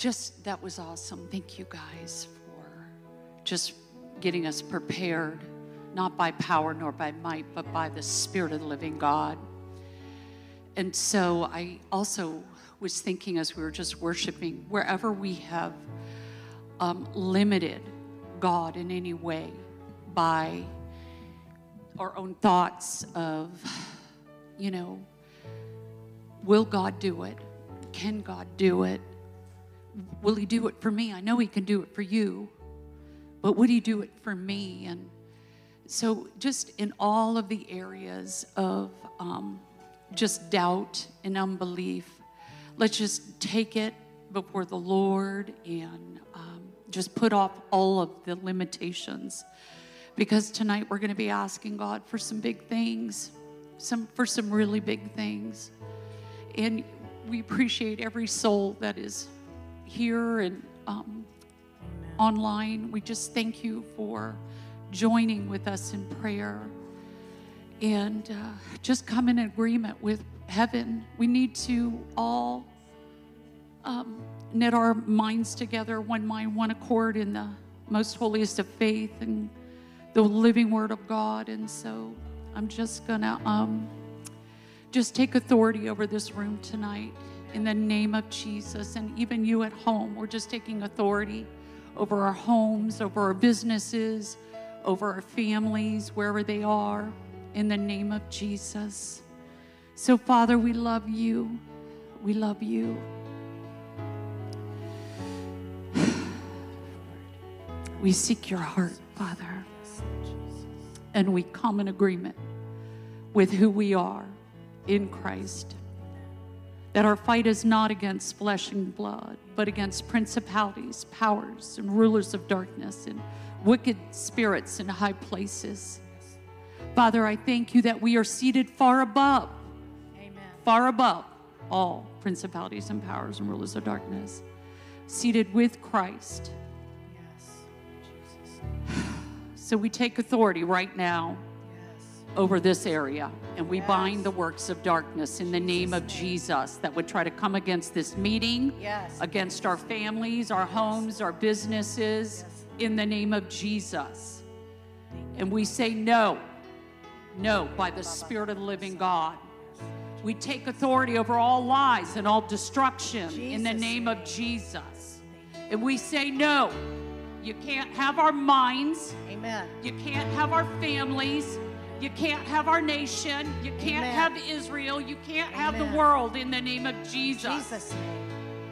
just that was awesome. Thank you guys for just getting us prepared, not by power nor by might, but by the Spirit of the living God. And so I also was thinking as we were just worshiping, wherever we have um, limited God in any way by our own thoughts of, you know, will God do it? Can God do it? Will He do it for me? I know He can do it for you, but would He do it for me? And so, just in all of the areas of um, just doubt and unbelief, let's just take it before the Lord and um, just put off all of the limitations. Because tonight we're going to be asking God for some big things, some for some really big things. And we appreciate every soul that is here and um, online. We just thank you for joining with us in prayer and uh, just come in agreement with heaven. We need to all um, knit our minds together, one mind, one accord in the most holiest of faith and the living word of God. And so I'm just gonna um, just take authority over this room tonight in the name of Jesus. And even you at home, we're just taking authority over our homes, over our businesses, over our families, wherever they are, in the name of Jesus. So, Father, we love you. We love you. We seek your heart, Father. And we come in agreement with who we are in Christ. That our fight is not against flesh and blood, but against principalities, powers, and rulers of darkness and wicked spirits in high places. Father, I thank you that we are seated far above, Amen. far above all principalities and powers and rulers of darkness, seated with Christ. Yes. Jesus. So we take authority right now. Over this area and we Yes. bind the works of darkness in the name of Jesus that would try to come against this meeting, Yes. against our families, our homes, our businesses, in the name of Jesus. And we say no, no, by the Spirit of the living God. We take authority over all lies and all destruction in the name of Jesus. And we say no, you can't have our minds. Amen. You can't have our families. You can't have our nation. You can't Amen. have Israel. You can't have the world in the name of Jesus. Jesus' name.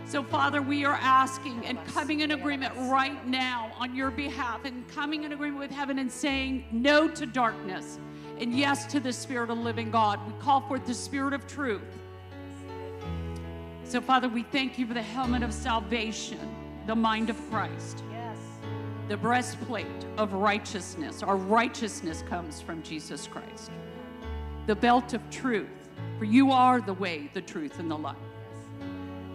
So, Father, we are asking and coming in agreement right now on your behalf and coming in agreement with heaven and saying no to darkness and yes to the Spirit of the living God. We call forth the Spirit of truth. So, Father, we thank you for the helmet of salvation, the mind of Christ. The breastplate of righteousness. Our righteousness comes from Jesus Christ. The belt of truth, for you are the way, the truth, and the life.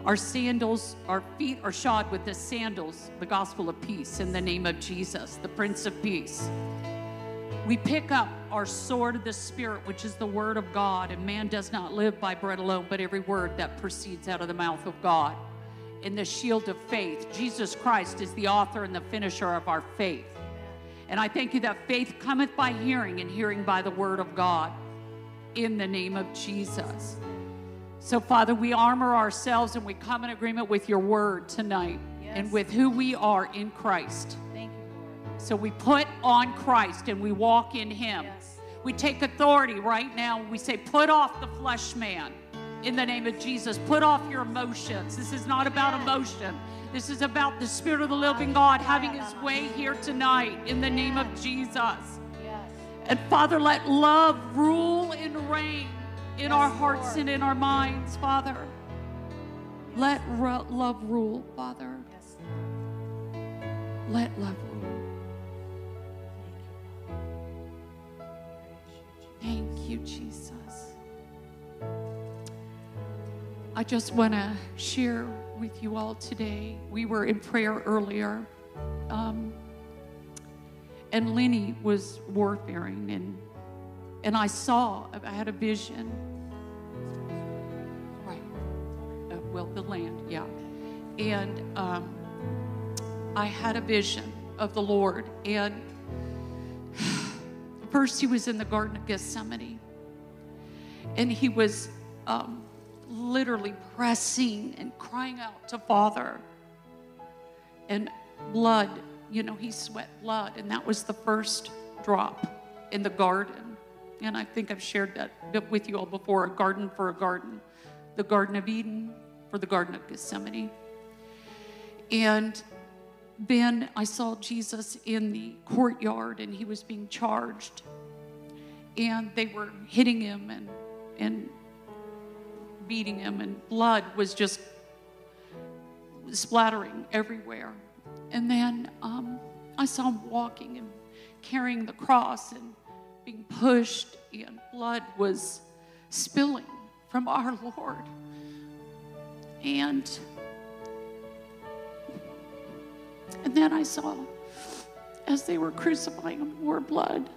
Our sandals, our feet are shod with the sandals, the gospel of peace, in the name of Jesus, the Prince of Peace. We pick up our sword of the Spirit, which is the word of God, and man does not live by bread alone, but every word that proceeds out of the mouth of God. In the shield of faith, Jesus Christ is the author and the finisher of our faith. And I thank you that faith cometh by hearing, and hearing by the word of God, in the name of Jesus. So, Father, we armor ourselves and we come in agreement with your word tonight and with who we are in Christ. Thank you, Lord. So we put on Christ and we walk in Him. Yes. We take authority right now. We say, put off the flesh man in the name of Jesus. Put off your emotions. This is not about emotion. This is about the Spirit of the living God having His way here tonight in the name of Jesus. And Father, let love rule and reign in our hearts Lord. and in our minds, Father. Let ru- love rule, Father. Yes. Let love rule. Thank you, Jesus. I just want to share with you all today. We were in prayer earlier, um, and Lenny was warfaring, and and I saw. I had a vision. Right. Uh, well, the land, yeah. and um, I had a vision of the Lord. And first, he was in the Garden of Gethsemane, and he was um, literally pressing and crying out to Father. And blood, you know, he sweat blood, and that was the first drop in the garden. And I think I've shared that with you all before a garden for a garden, the Garden of Eden for the Garden of Gethsemane. And then I saw Jesus in the courtyard and he was being charged. And they were hitting him and, and beating him, and blood was just splattering everywhere. And then um, I saw him walking and carrying the cross and being pushed, and blood was spilling from our Lord. And and then I saw as they were crucifying him more blood.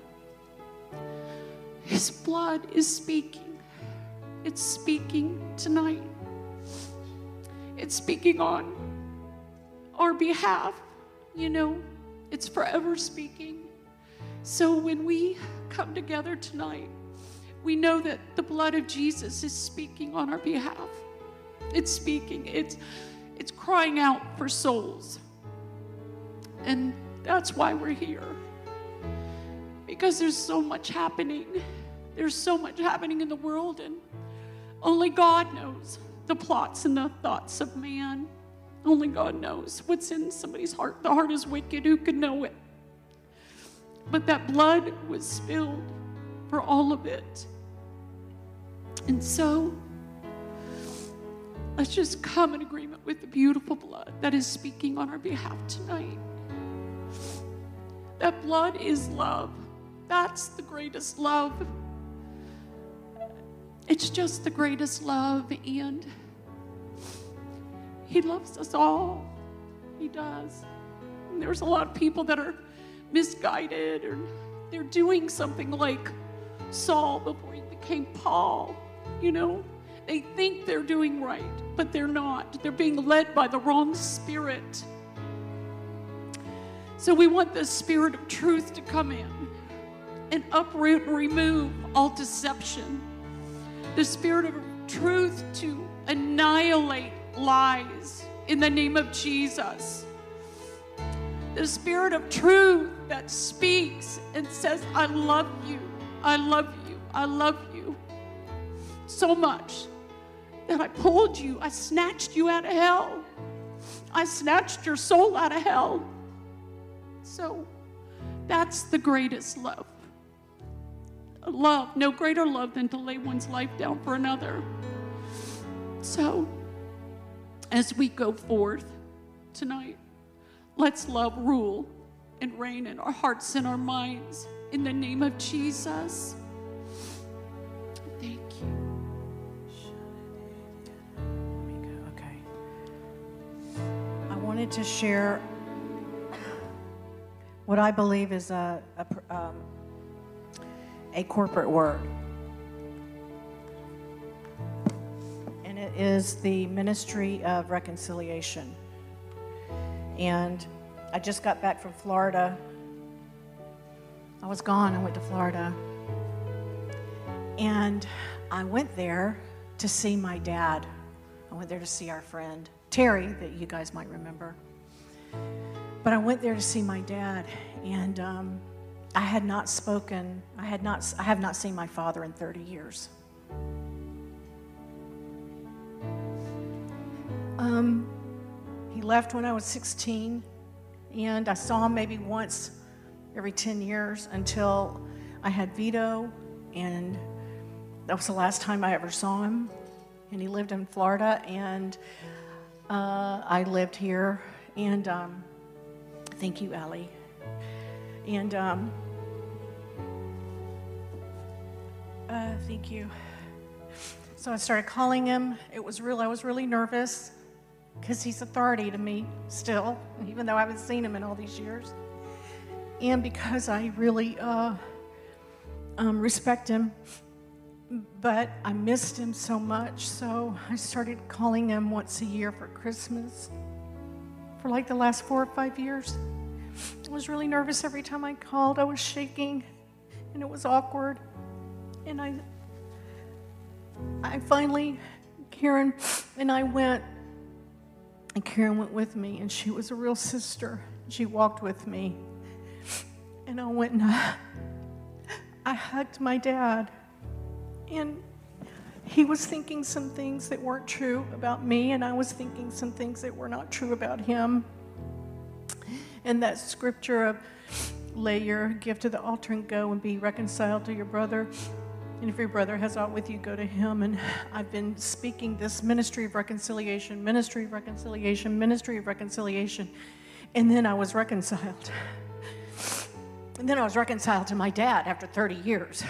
His blood is speaking. It's speaking tonight. It's speaking on our behalf. You know, it's forever speaking. So when we come together tonight, we know that the blood of Jesus is speaking on our behalf. It's speaking. It's it's crying out for souls. And that's why we're here. Because there's so much happening. There's so much happening in the world, and only God knows the plots and the thoughts of man. Only God knows what's in somebody's heart. The heart is wicked. Who could know it? But that blood was spilled for all of it. And so, let's just come in agreement with the beautiful blood that is speaking on our behalf tonight. That blood is love. That's the greatest love. It's just the greatest love, and He loves us all. He does. And there's a lot of people that are misguided or they're doing something like Saul before he became Paul. You know, they think they're doing right, but they're not. They're being led by the wrong spirit. So we want the spirit of truth to come in and uproot and remove all deception. The spirit of truth to annihilate lies in the name of Jesus. The spirit of truth that speaks and says, I love you, I love you, I love you so much that I pulled you, I snatched you out of hell. I snatched your soul out of hell. So that's the greatest love. Love, no greater love than to lay one's life down for another. So, as we go forth tonight, let's love rule and reign in our hearts and our minds in the name of Jesus. Thank you. Okay. I wanted to share what I believe is a, a, um, a corporate word. And it is the ministry of reconciliation. And I just got back from Florida. I was gone, I went to Florida. And I went there to see my dad. I went there to see our friend, Terry, that you guys might remember. But I went there to see my dad, and um, I had not spoken. I had not. I have not seen my father in 30 years. Um, he left when I was 16, and I saw him maybe once every 10 years until I had Vito, and that was the last time I ever saw him. And he lived in Florida, and uh, I lived here, and. Um, Thank you, Allie. And um, uh, thank you. So I started calling him. It was real. I was really nervous because he's authority to me still, even though I haven't seen him in all these years. And because I really uh, um, respect him, but I missed him so much. So I started calling him once a year for Christmas. for like the last four or five years. I was really nervous every time I called. I was shaking and it was awkward. And I I finally Karen and I went and Karen went with me and she was a real sister. She walked with me. And I went and I, I hugged my dad. And he was thinking some things that weren't true about me, and I was thinking some things that were not true about him. And that scripture of lay your gift to the altar and go and be reconciled to your brother. And if your brother has aught with you, go to him. And I've been speaking this ministry of reconciliation, ministry of reconciliation, ministry of reconciliation. And then I was reconciled. And then I was reconciled to my dad after 30 years.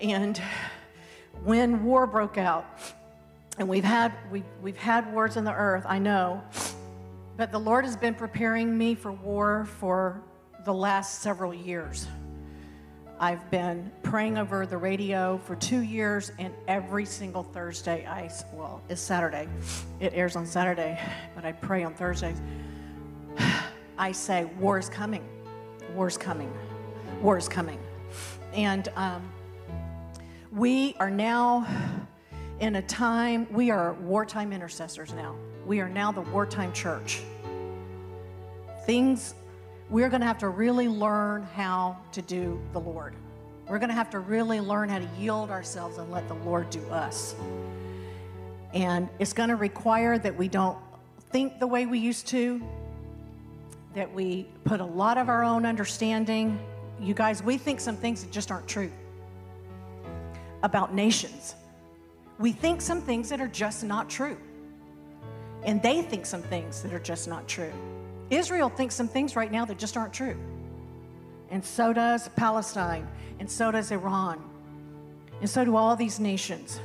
And when war broke out, and we've had, we've, we've had wars in the earth, I know, but the Lord has been preparing me for war for the last several years. I've been praying over the radio for two years, and every single Thursday, I, well, it's Saturday. It airs on Saturday, but I pray on Thursdays. I say, War is coming. War is coming. War is coming. And um, we are now in a time, we are wartime intercessors now. We are now the wartime church. Things, we're going to have to really learn how to do the Lord. We're going to have to really learn how to yield ourselves and let the Lord do us. And it's going to require that we don't think the way we used to, that we put a lot of our own understanding. You guys, we think some things that just aren't true about nations. We think some things that are just not true. And they think some things that are just not true. Israel thinks some things right now that just aren't true. And so does Palestine, and so does Iran, and so do all these nations.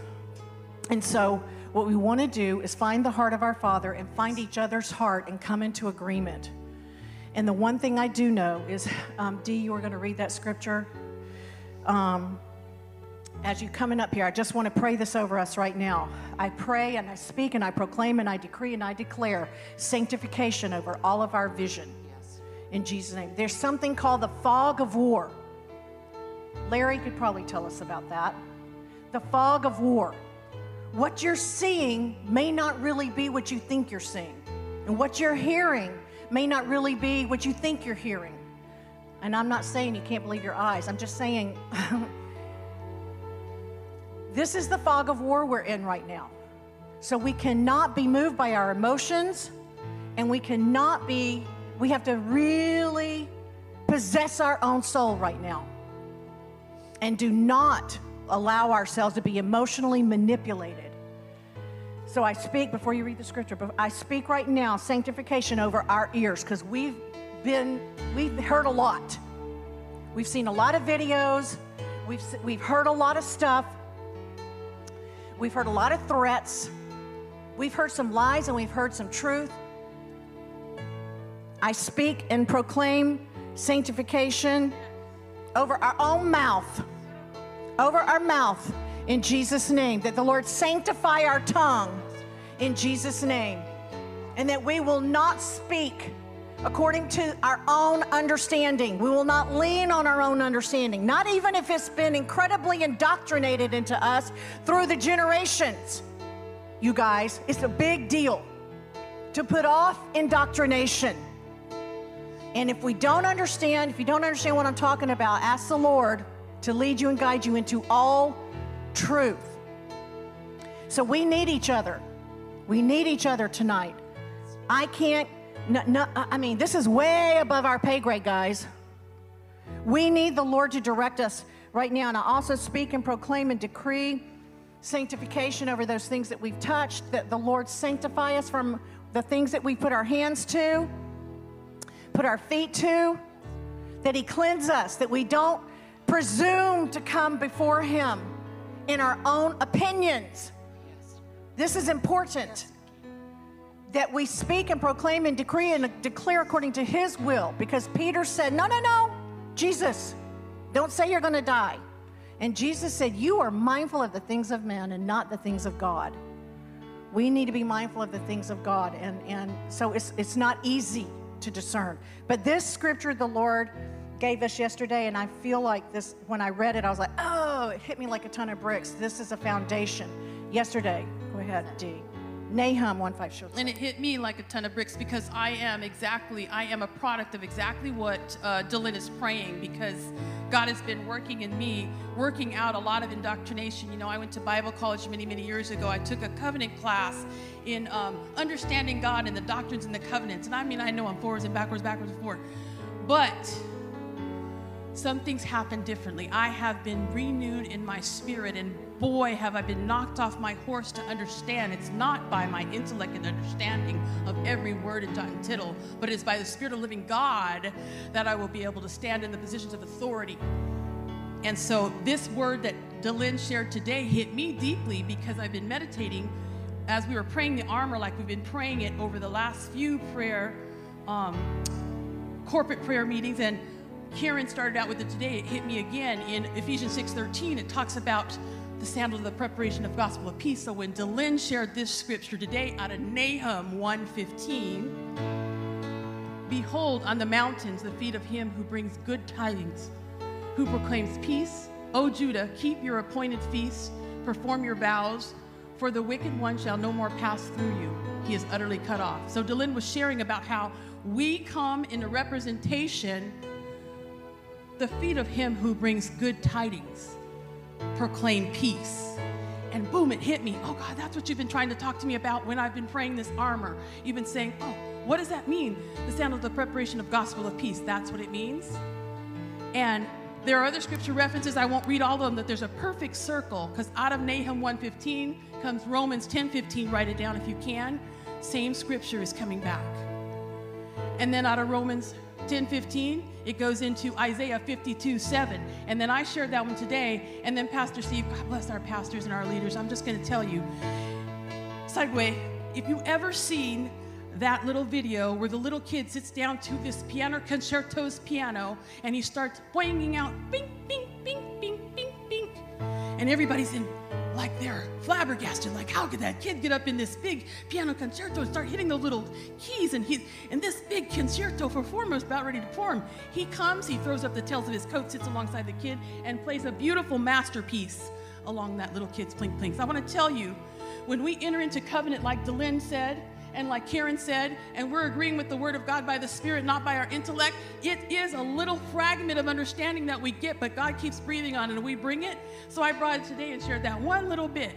And so, what we want to do is find the heart of our Father and find each other's heart and come into agreement. And the one thing I do know is, um, Dee, you are going to read that scripture. Um, as you coming up here, I just want to pray this over us right now. I pray and I speak and I proclaim and I decree and I declare sanctification over all of our vision. Yes. In Jesus' name. There's something called the fog of war. Larry could probably tell us about that. The fog of war. What you're seeing may not really be what you think you're seeing. And what you're hearing may not really be what you think you're hearing. And I'm not saying you can't believe your eyes. I'm just saying This is the fog of war we're in right now. So we cannot be moved by our emotions, and we cannot be, we have to really possess our own soul right now. And do not allow ourselves to be emotionally manipulated. So I speak before you read the scripture, but I speak right now sanctification over our ears because we've been, we've heard a lot. We've seen a lot of videos, we've, we've heard a lot of stuff, We've heard a lot of threats. We've heard some lies and we've heard some truth. I speak and proclaim sanctification over our own mouth, over our mouth in Jesus' name, that the Lord sanctify our tongue in Jesus' name, and that we will not speak according to our own understanding. We will not lean on our own understanding, not even if it's been incredibly indoctrinated into us through the generations. You guys, it's a big deal to put off indoctrination. And if we don't understand, if you don't understand what I'm talking about, ask the Lord to lead you and guide you into all truth. So we need each other. We need each other tonight. I can't no, no, I mean, this is way above our pay grade, guys. We need the Lord to direct us right now. And I also speak and proclaim and decree sanctification over those things that we've touched, that the Lord sanctify us from the things that we put our hands to, put our feet to, that He cleanse us, that we don't presume to come before Him in our own opinions. This is important that we speak and proclaim and decree and declare according to his will because Peter said, No, no, no, Jesus, don't say you're going to die. And Jesus said, You are mindful of the things of men and not the things of God. we need to be mindful of the things of God. And, and so it's, it's not easy to discern. But this scripture the Lord gave us yesterday, and I feel like this, when I read it, I was like, oh, it hit me like a ton of bricks. This is a foundation. Yesterday, go ahead, D. Nahum 1 5 shows. And it hit me like a ton of bricks because I am exactly, I am a product of exactly what uh, Dylan is praying because God has been working in me, working out a lot of indoctrination. You know, I went to Bible college many, many years ago. I took a covenant class in um, understanding God and the doctrines and the covenants. And I mean, I know I'm forwards and backwards, backwards and forward. But some things happen differently. I have been renewed in my spirit, and boy, have I been knocked off my horse to understand. It's not by my intellect and understanding of every word and tittle, but it's by the Spirit of living God that I will be able to stand in the positions of authority. And so, this word that Delin shared today hit me deeply because I've been meditating as we were praying the armor, like we've been praying it over the last few prayer, um, corporate prayer meetings, and Karen started out with it today. It hit me again in Ephesians 6:13. It talks about the sandal of the preparation of gospel of peace. So when Delin shared this scripture today out of Nahum 1:15, behold on the mountains the feet of him who brings good tidings, who proclaims peace. O Judah, keep your appointed feasts, perform your vows, for the wicked one shall no more pass through you. He is utterly cut off. So Delin was sharing about how we come in a representation the feet of him who brings good tidings proclaim peace. And boom, it hit me. Oh God, that's what you've been trying to talk to me about when I've been praying this armor. You've been saying, oh, what does that mean? The sandal of the preparation of gospel of peace. That's what it means. And there are other scripture references. I won't read all of them. That there's a perfect circle because out of Nahum 1:15 comes Romans 10:15. Write it down if you can. Same scripture is coming back. And then out of Romans 10 15, it goes into Isaiah 52 7. And then I shared that one today. And then Pastor Steve, God bless our pastors and our leaders. I'm just going to tell you, Sideway, if you ever seen that little video where the little kid sits down to this piano concerto's piano and he starts pointing out bing, bing, bing, bing, bing, bing, and everybody's in like they're flabbergasted. Like, how could that kid get up in this big piano concerto and start hitting the little keys? And he and this big concerto performer is about ready to perform. He comes, he throws up the tails of his coat, sits alongside the kid, and plays a beautiful masterpiece along that little kid's plink plinks. I want to tell you, when we enter into covenant, like Delin said, and like Karen said, and we're agreeing with the Word of God by the Spirit, not by our intellect, it is a little fragment of understanding that we get, but God keeps breathing on it and we bring it. So I brought it today and shared that one little bit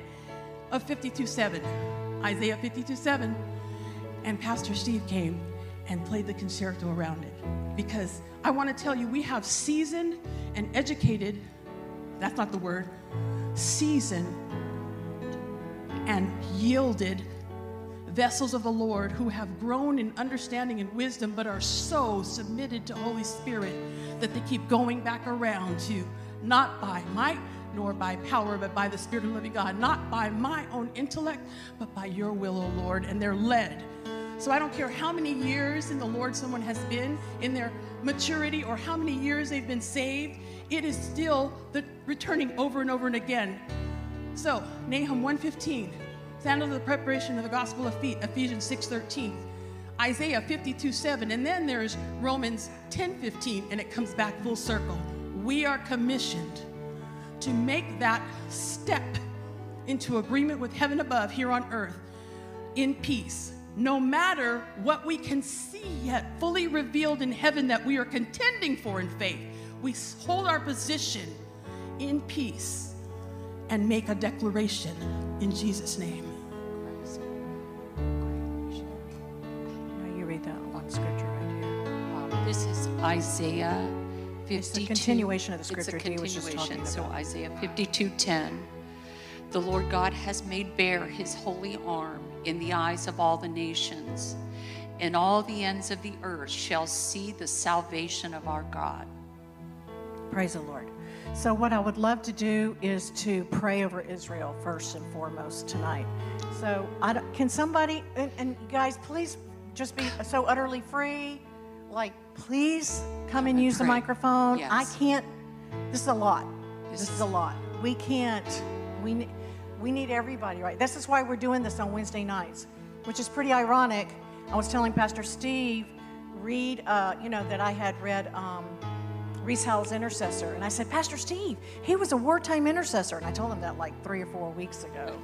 of 52 7, Isaiah 52 7. And Pastor Steve came and played the concerto around it. Because I want to tell you, we have seasoned and educated, that's not the word, seasoned and yielded vessels of the Lord who have grown in understanding and wisdom, but are so submitted to Holy Spirit that they keep going back around to not by might nor by power, but by the Spirit of living God, not by my own intellect, but by your will, O Lord. And they're led. So I don't care how many years in the Lord someone has been in their maturity or how many years they've been saved, it is still the returning over and over and again. So, Nahum 115 Sandals of the preparation of the gospel of feet, Ephesians 6:13. Isaiah 52 7. And then there's Romans 10 15, and it comes back full circle. We are commissioned to make that step into agreement with heaven above here on earth in peace. No matter what we can see yet fully revealed in heaven that we are contending for in faith, we hold our position in peace and make a declaration in Jesus' name. Now you read that one scripture right here. Um, This is Isaiah 52. It's a continuation of the It's a scripture he was just continuation. talking So. Isaiah 52:10. The Lord God has made bare his holy arm in the eyes of all the nations, and all the ends of the earth shall see the salvation of our God. Praise the Lord. So, what I would love to do is to pray over Israel first and foremost tonight. So, I don't- can somebody, and, and guys, please just be so utterly free. Like, please come and and use the pray. microphone. I can't, this is a lot. This This, is is- a lot. We can't, we, We need everybody, right? This is why we're doing this on Wednesday nights, which is pretty ironic. I was telling Pastor Steve, read, uh, you know, that I had read um, Rees Howells Intercessor. And I said, Pastor Steve, he was a wartime intercessor. And I told him that like three or four weeks ago.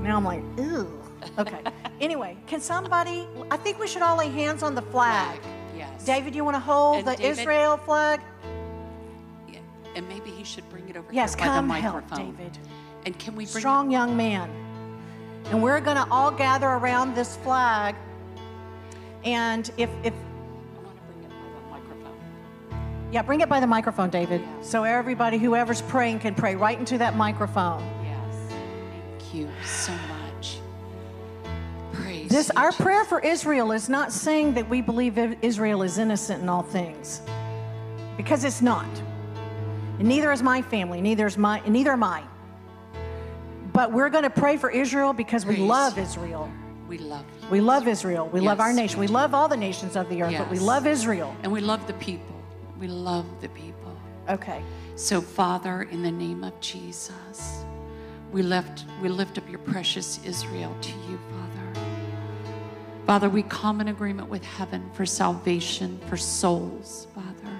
Now I'm like, ooh. Okay. anyway, can somebody, I think we should all lay hands on the flag. Yes. David, you want to hold And the David- Israel flag? Yeah, And maybe he should bring it over Yes, here by the come help, microphone. David. And can we bring a Strong young man. And we're going to all gather around this flag. And if, if, yeah, bring it by the microphone, David. Yeah. So everybody, whoever's praying, can pray right into that microphone. Yes. Thank you so much. Praise This, our Jesus. prayer for Israel is not saying that we believe Israel is innocent in all things, because it's not. And neither is my family, neither is my, neither am I. But we're going to pray for Israel because we love Israel. We love you. We love Israel. We love our nation. we We love all the nations of the earth, but we love Israel. And we love the people. We love the people. Okay. So, Father, in the name of Jesus, we lift, we lift up your precious Israel to you, Father. Father, we come in agreement with heaven for salvation, for souls, Father.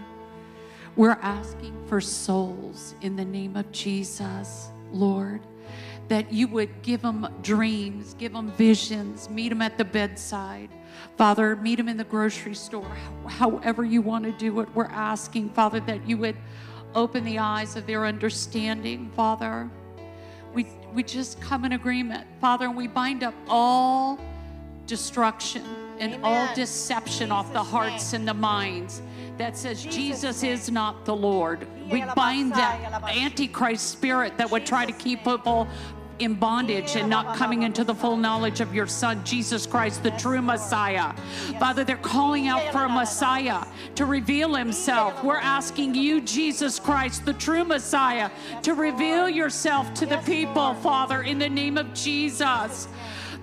We're asking for souls in the name of Jesus, Lord, that you would give them dreams, give them visions, meet them at the bedside. Father, meet them in the grocery store, however you want to do it. We're asking, Father, that you would open the eyes of their understanding, Father. We, we just come in agreement, Father, and we bind up all destruction and all Amen. deception off the hearts name. and the minds that says Jesus' Jesus is not the Lord. We bind that antichrist spirit that would try to keep people in bondage and not coming into the full knowledge of your Son, Jesus Christ, the true Messiah. Father, they're calling out for a Messiah to reveal himself. We're asking you, Jesus Christ, the true Messiah, to reveal yourself to the people, Father, in the name of Jesus.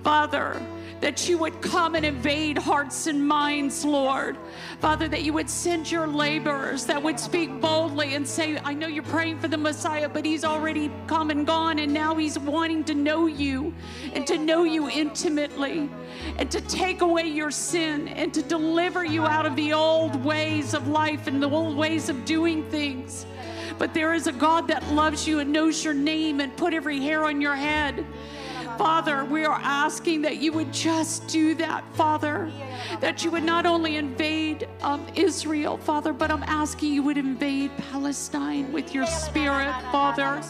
Father, that you would come and invade hearts and minds, Lord. Father, that you would send your laborers that would speak boldly and say, I know you're praying for the Messiah, but he's already come and gone, and now he's wanting to know you and to know you intimately and to take away your sin and to deliver you out of the old ways of life and the old ways of doing things. But there is a God that loves you and knows your name and put every hair on your head. Father, we are asking that you would just do that, Father. That you would not only invade um, Israel, Father, but I'm asking you would invade Palestine with your spirit, Father.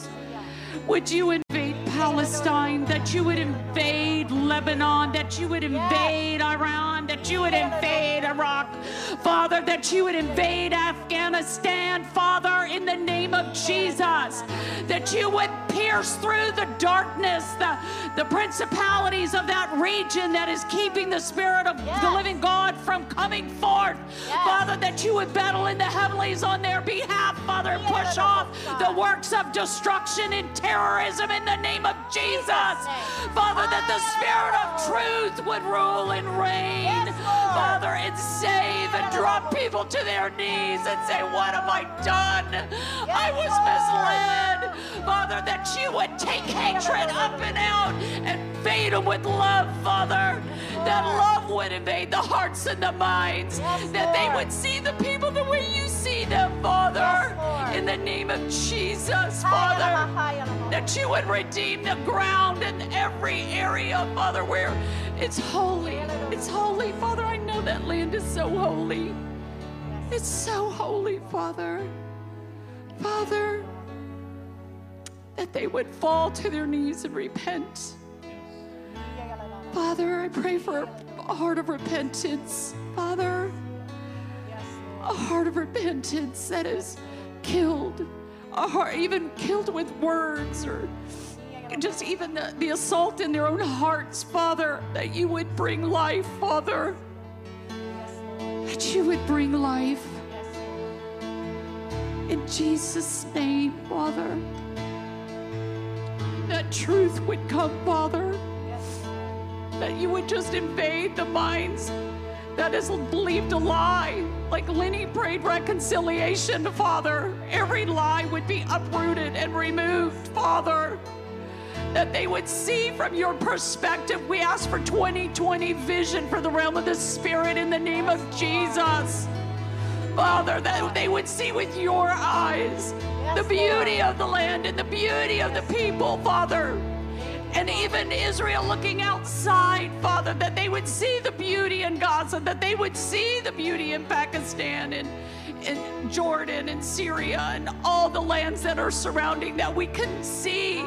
Would you invade Palestine? That you would invade Lebanon? That you would invade Iran? That you would invade Iraq? Father, that you would invade Afghanistan, Father, in the name of Jesus. That you would pierce through the darkness, the, the principalities of that region that is keeping the Spirit of the living God from coming forth. Father, that you would battle in the heavenlies on their behalf, Father, and push off the works of destruction and terrorism in the name of Jesus. Father, that the Spirit of truth would rule and reign, Father, and save and drop people to their knees and say, What have I done? I was misled. Father, that you would take hatred up and out and invade them with love, Father. That love would invade the hearts and the minds. that they would see the people the way you see them, Father. in the name of Jesus, Father. That you would redeem the ground in every area, Father, where it's holy. It's holy, Father. I know that land is so holy. It's so holy, Father. Father, that they would fall to their knees and repent. Father, I pray for a heart of repentance. Father, a heart of repentance that is killed, a heart even killed with words or just even the, the assault in their own hearts, Father, that you would bring life, Father. That you would bring life. In Jesus' name, Father. That truth would come, Father. That you would just invade the minds that is believed a lie. Like Lenny prayed reconciliation, Father. Every lie would be uprooted and removed, Father. that they would see from your perspective. We ask for 2020 vision for the realm of the Spirit in the name of Jesus. Father, that they would see with your eyes the beauty of the land and the beauty of the people, Father. And even Israel looking outside, Father, that they would see the beauty in Gaza, that they would see the beauty in Pakistan and in Jordan and Syria and all the lands that are surrounding, that we can see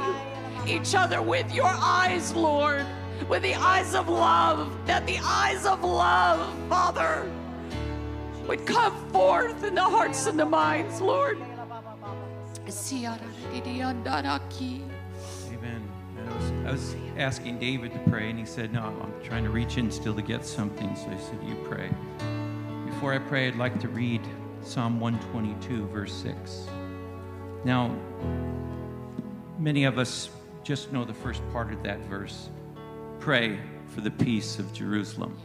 each other with your eyes, Lord, with the eyes of love, that the eyes of love, Father, would come forth in the hearts and the minds, Lord. Amen. And I was, I was asking David to pray, and he said, No, I'm trying to reach in still to get something. So I said, You pray. Before I pray, I'd like to read Psalm 122, verse 6. Now, many of us just know the first part of that verse pray for the peace of Jerusalem.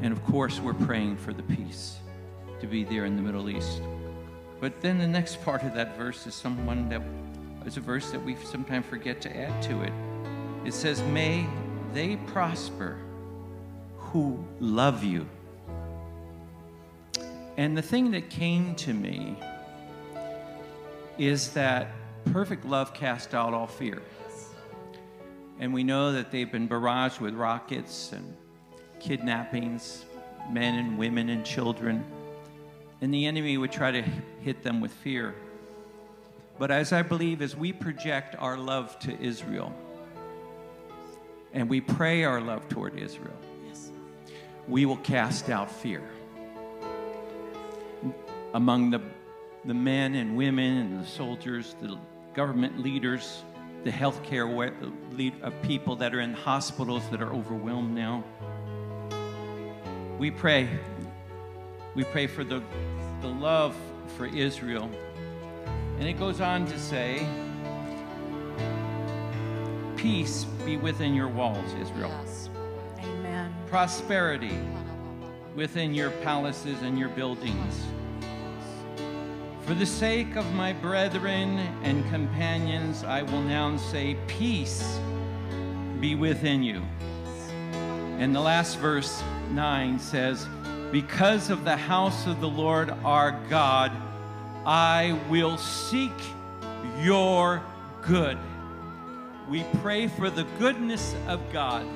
And of course, we're praying for the peace to be there in the Middle East. But then the next part of that verse is someone that is a verse that we sometimes forget to add to it. It says, May they prosper who love you. And the thing that came to me is that perfect love casts out all fear. And we know that they've been barraged with rockets and kidnappings, men and women and children. And the enemy would try to hit them with fear. But as I believe, as we project our love to Israel and we pray our love toward Israel, we will cast out fear among the, the men and women and the soldiers, the government leaders, the healthcare lead, uh, people that are in hospitals that are overwhelmed now. We pray. We pray for the, the love for Israel. And it goes on to say, Peace be within your walls, Israel. Yes. Amen. Prosperity within your palaces and your buildings. For the sake of my brethren and companions, I will now say, Peace be within you. And the last verse 9 says, Because of the house of the Lord our God, I will seek your good. We pray for the goodness of God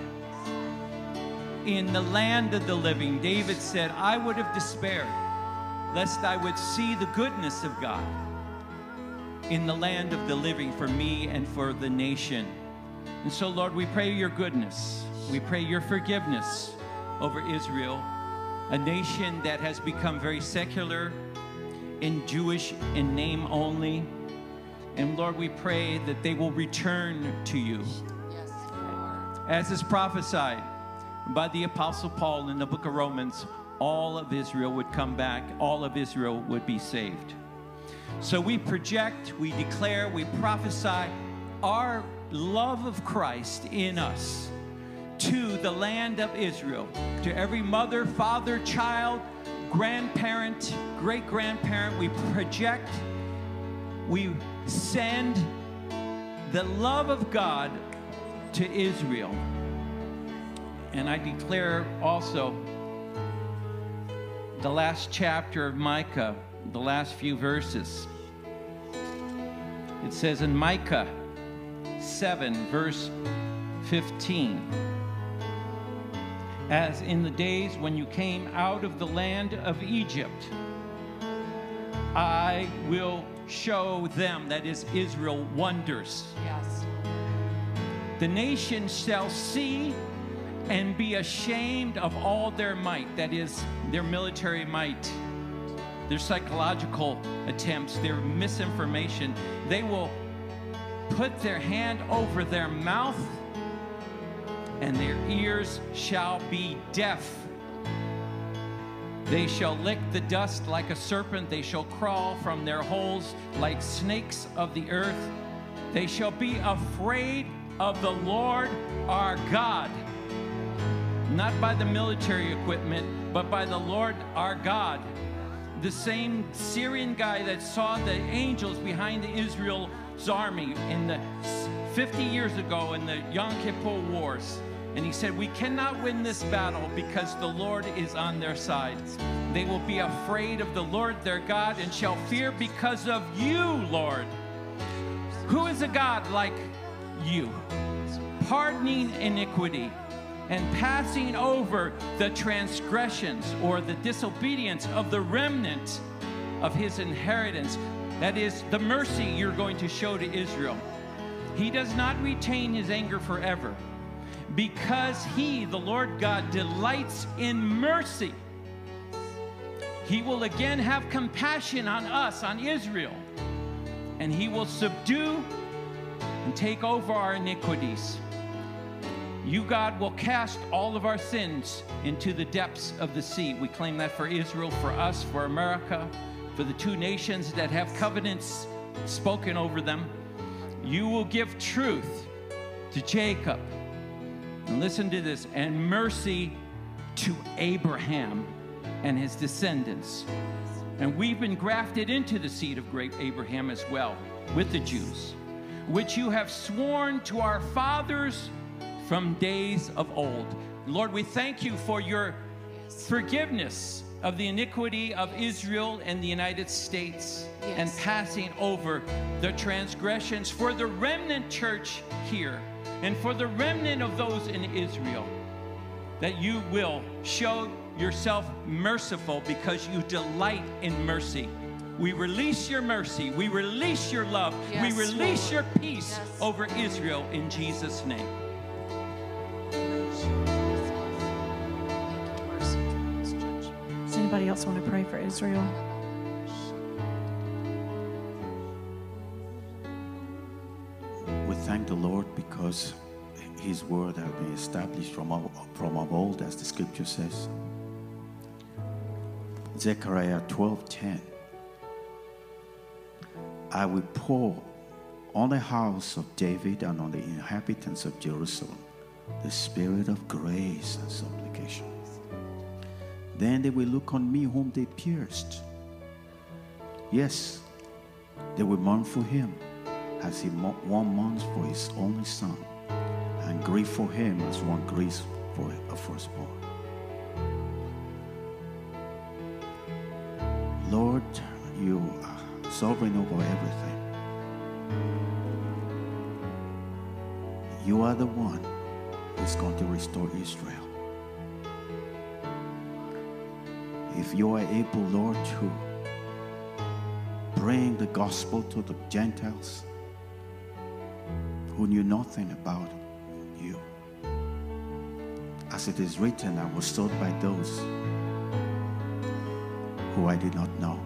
in the land of the living. David said, I would have despaired lest I would see the goodness of God in the land of the living for me and for the nation. And so, Lord, we pray your goodness. We pray your forgiveness over Israel, a nation that has become very secular and Jewish in name only. And Lord, we pray that they will return to you. Yes, As is prophesied by the Apostle Paul in the book of Romans, all of Israel would come back, all of Israel would be saved. So we project, we declare, we prophesy our love of Christ in us to the land of Israel, to every mother, father, child, grandparent, great grandparent. We project, we send the love of God to Israel. And I declare also the last chapter of Micah, the last few verses. It says in Micah 7, verse 15 As in the days when you came out of the land of Egypt, I will show them, that is Israel, wonders. Yes. The nations shall see and be ashamed of all their might, that is, their military might, their psychological attempts, their misinformation. They will put their hand over their mouth, and their ears shall be deaf. They shall lick the dust like a serpent. They shall crawl from their holes like snakes of the earth. They shall be afraid of the Lord our God not by the military equipment, but by the Lord our God. The same Syrian guy that saw the angels behind the Israel's army in the 50 years ago in the Yom Kippur Wars. And he said, We cannot win this battle because the Lord is on their side. They will be afraid of the Lord their God and shall fear because of you, Lord. Who is a God like you? Pardoning iniquity and passing over the transgressions or the disobedience of the remnant of his inheritance. That is the mercy you're going to show to Israel. He does not retain his anger forever because he, the Lord God, delights in mercy. He will again have compassion on us, on Israel, and he will subdue and take over our iniquities. You, God, will cast all of our sins into the depths of the sea. We claim that for Israel, for us, for America, for the two nations that have covenants spoken over them. You will give truth to Jacob. And listen to this and mercy to Abraham and his descendants. And we've been grafted into the seed of great Abraham as well with the Jews, which you have sworn to our fathers from days of old. Lord, we thank you for your forgiveness of the iniquity of Israel and the United States Yes. and passing over the transgressions for the remnant church here and for the remnant of those in Israel. That you will show yourself merciful because you delight in mercy. We release your mercy. We release your love. Yes, we release Lord. your peace Yes. over Israel in Jesus' name. Does anybody else want to pray for Israel? Because His word has been established from of, from of old, as the scripture says. Zechariah 12:10. I will pour on the house of David and on the inhabitants of Jerusalem the spirit of grace and supplication. Then they will look on me whom they pierced. Yes, they will mourn for him as he one mourns for his only son, and grieve for him as one grieves for a firstborn. Lord, you are sovereign over everything. You are the one who's going to restore Israel. If you are able, Lord, to bring the gospel to the Gentiles who knew nothing about you. As it is written, I was taught by those who I did not know.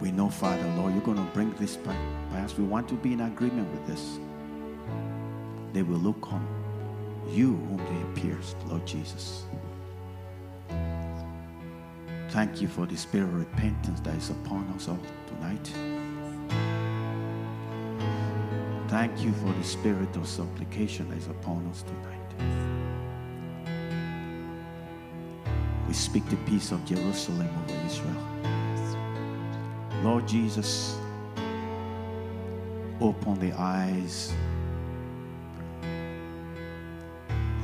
We know, Father, Lord, you're going to bring this. Perhaps we want to be in agreement with this. They will look on you whom they pierced, Lord Jesus. Thank you for the spirit of repentance that is upon us all tonight. Thank you for the spirit of supplication that is upon us tonight. We speak the peace of Jerusalem over Israel. Lord Jesus, open the eyes.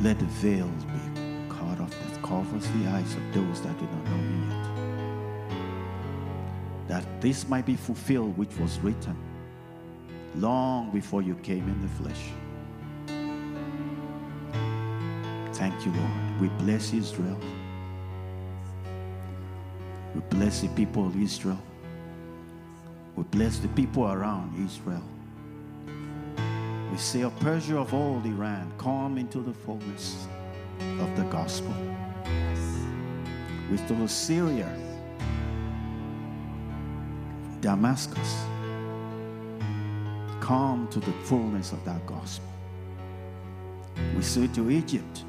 Let the veil be cut off that covers the eyes of those that do not know you yet. That this might be fulfilled which was written long before you came in the flesh. Thank you, Lord. We bless Israel. We bless the people of Israel. We bless the people around Israel. We say, of Persia of old, Iran, come into the fullness of the gospel. We told Syria, Damascus, come to the fullness of that gospel. We say to Egypt,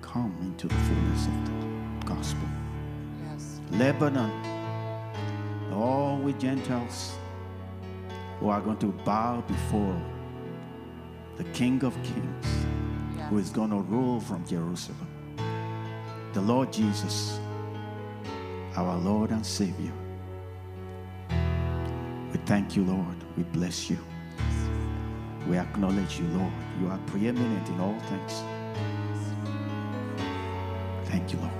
come into the fullness of the gospel. Yes. Lebanon, all we Gentiles who are going to bow before the King of Kings, who is going to rule from Jerusalem. The Lord Jesus, our Lord and Savior. Thank you, Lord. We bless you. We acknowledge you, Lord. You are preeminent in all things. Thank you, Lord.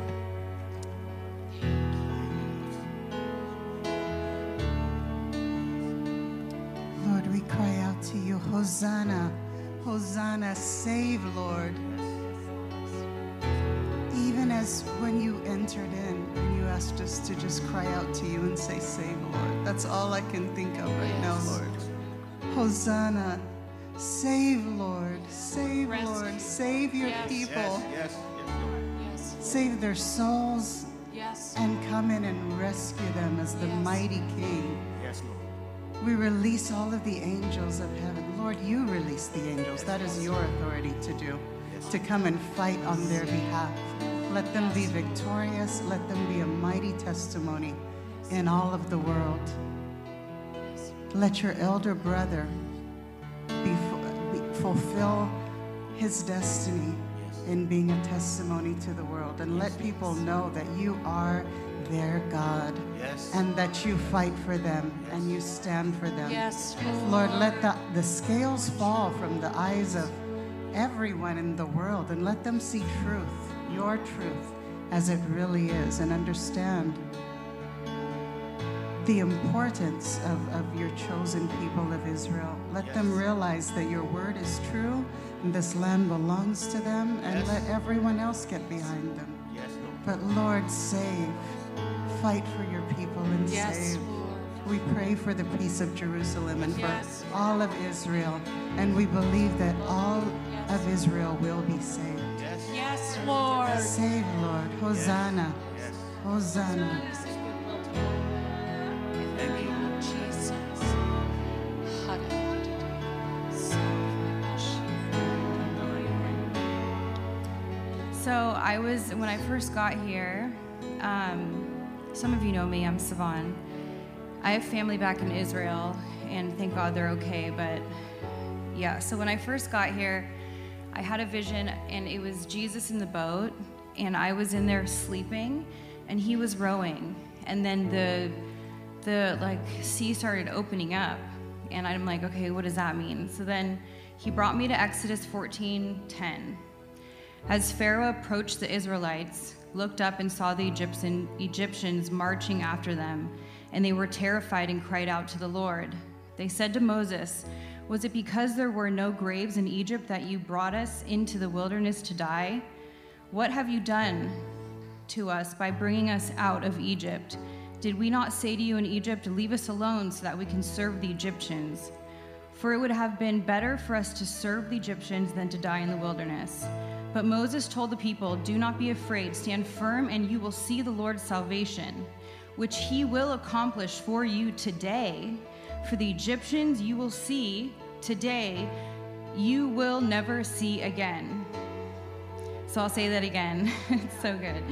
Lord, we cry out to you, Hosanna, Hosanna, save, Lord. Even as when you entered in asked us to just cry out to you and say, Save, Lord. That's all I can think of right now, Lord. Hosanna, save, Lord. Save, Lord. Save your Yes. people. Yes. Save their souls Yes. and come in and rescue them as the Yes. mighty King. Yes, Lord. We release all of the angels of heaven. Lord, you release the angels. That is your authority to do, to come and fight on their behalf. Let them be victorious. Let them be a mighty testimony in all of the world. Let your elder brother be, be, fulfill his destiny in being a testimony to the world. And let people know that you are their God Yes. and that you fight for them and you stand for them. Yes. Lord, let the, the scales fall from the eyes of everyone in the world and let them see truth, your truth, as it really is, and understand the importance of, of your chosen people of Israel. Let them realize that your word is true and this land belongs to them, and let everyone else get behind them. Yes, Lord. But Lord, save, fight for your people and Yes, save. Lord. We pray for the peace of Jerusalem and for Yes. all of Israel. And we believe that all of Israel will be saved. Yes, Lord. Save, Lord. Hosanna. Hosanna. In the name of Jesus. So I was when I first got here. Um, some of you know me. I'm Savan. I have family back in Israel, and thank God they're okay. But yeah, so when I first got here, I had a vision, and it was Jesus in the boat, and I was in there sleeping, and he was rowing, and then the the like sea started opening up, and I'm like, okay, what does that mean? So then he brought me to Exodus 14:10. As Pharaoh approached the Israelites, looked up and saw the Egyptian, Egyptians marching after them, and they were terrified and cried out to the Lord. They said to Moses, Was it because there were no graves in Egypt that you brought us into the wilderness to die? What have you done to us by bringing us out of Egypt? Did we not say to you in Egypt, Leave us alone so that we can serve the Egyptians? For it would have been better for us to serve the Egyptians than to die in the wilderness. But Moses told the people, Do not be afraid, stand firm, and you will see the Lord's salvation, which he will accomplish for you today. For the Egyptians you will see today, you will never see again. So I'll say that again. it's so good.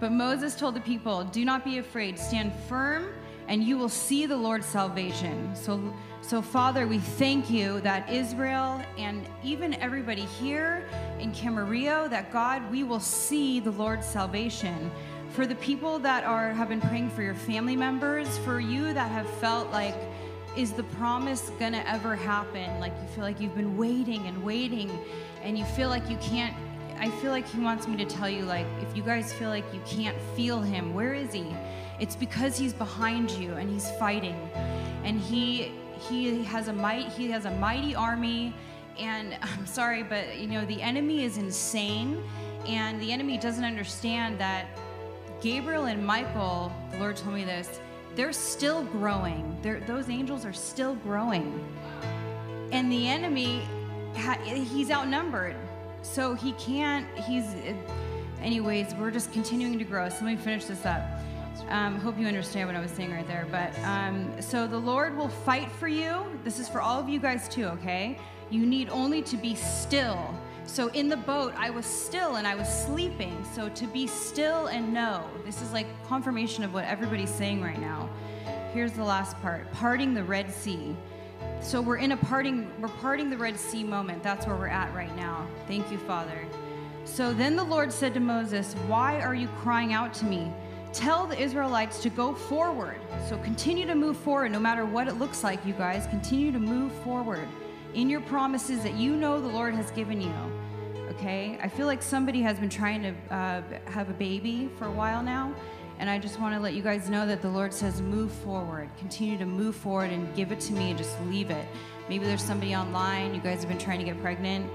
But Moses told the people, Do not be afraid, stand firm, and you will see the Lord's salvation. So, so Father, we thank you that Israel and even everybody here in Camarillo, that God, we will see the Lord's salvation. For the people that are have been praying for your family members, for you that have felt like is the promise gonna ever happen? Like you feel like you've been waiting and waiting, and you feel like you can't. I feel like he wants me to tell you, like, if you guys feel like you can't feel him, where is he? It's because he's behind you and he's fighting, and he he has a might. He has a mighty army, and I'm sorry, but you know the enemy is insane, and the enemy doesn't understand that Gabriel and Michael, the Lord told me this, they're still growing. They're, those angels are still growing. And the enemy, he's outnumbered. So he can't, he's, anyways, we're just continuing to grow. So let me finish this up. Um, hope you understand what I was saying right there. But um, so the Lord will fight for you. This is for all of you guys too, okay? You need only to be still. So in the boat, I was still and I was sleeping. So to be still and know, this is like confirmation of what everybody's saying right now. Here's the last part parting the Red Sea. So we're in a parting, we're parting the Red Sea moment. That's where we're at right now. Thank you, Father. So then the Lord said to Moses, Why are you crying out to me? tell the Israelites to go forward. So continue to move forward no matter what it looks like, you guys. Continue to move forward in your promises that you know the Lord has given you. Okay? I feel like somebody has been trying to uh, have a baby for a while now. And I just want to let you guys know that the Lord says, move forward. Continue to move forward and give it to me and just leave it. Maybe there's somebody online, you guys have been trying to get pregnant.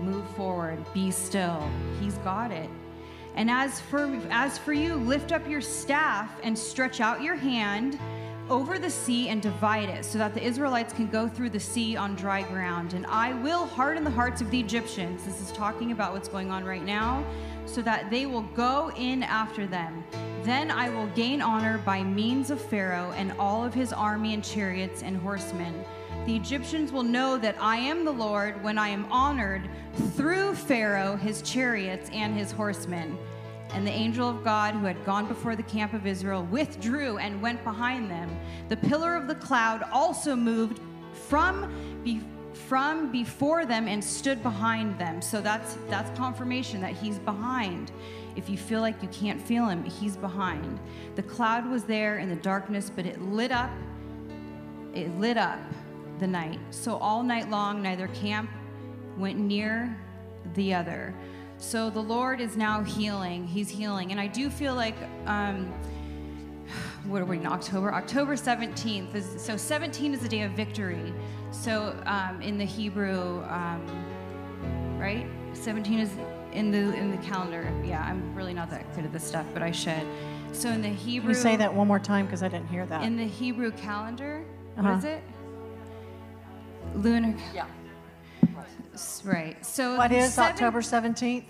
Move forward. Be still. He's got it. And as for as for you, lift up your staff and stretch out your hand over the sea and divide it, so that the Israelites can go through the sea on dry ground. And I will harden the hearts of the Egyptians. This is talking about what's going on right now, so that they will go in after them. Then I will gain honor by means of Pharaoh and all of his army and chariots and horsemen. The Egyptians will know that I am the Lord when I am honored through Pharaoh, his chariots, and his horsemen. And the angel of God, who had gone before the camp of Israel, withdrew and went behind them. The pillar of the cloud also moved from, be, from before them and stood behind them. So that's, that's confirmation that he's behind. If you feel like you can't feel him, he's behind. The cloud was there in the darkness, but it lit up. It lit up the night. So all night long, neither camp went near the other. So the Lord is now healing. He's healing. And I do feel like, um, what are we in October? October 17th. Is, so 17 is the day of victory. So um, in the Hebrew, um, right? 17 is in the in the calendar. Yeah, I'm really not that good at this stuff, but I should. So in the Hebrew, Can you say that one more time because I didn't hear that. in the Hebrew calendar, what Uh-huh. is it? Lunar. Yeah. Right. So what is seven- October 17th?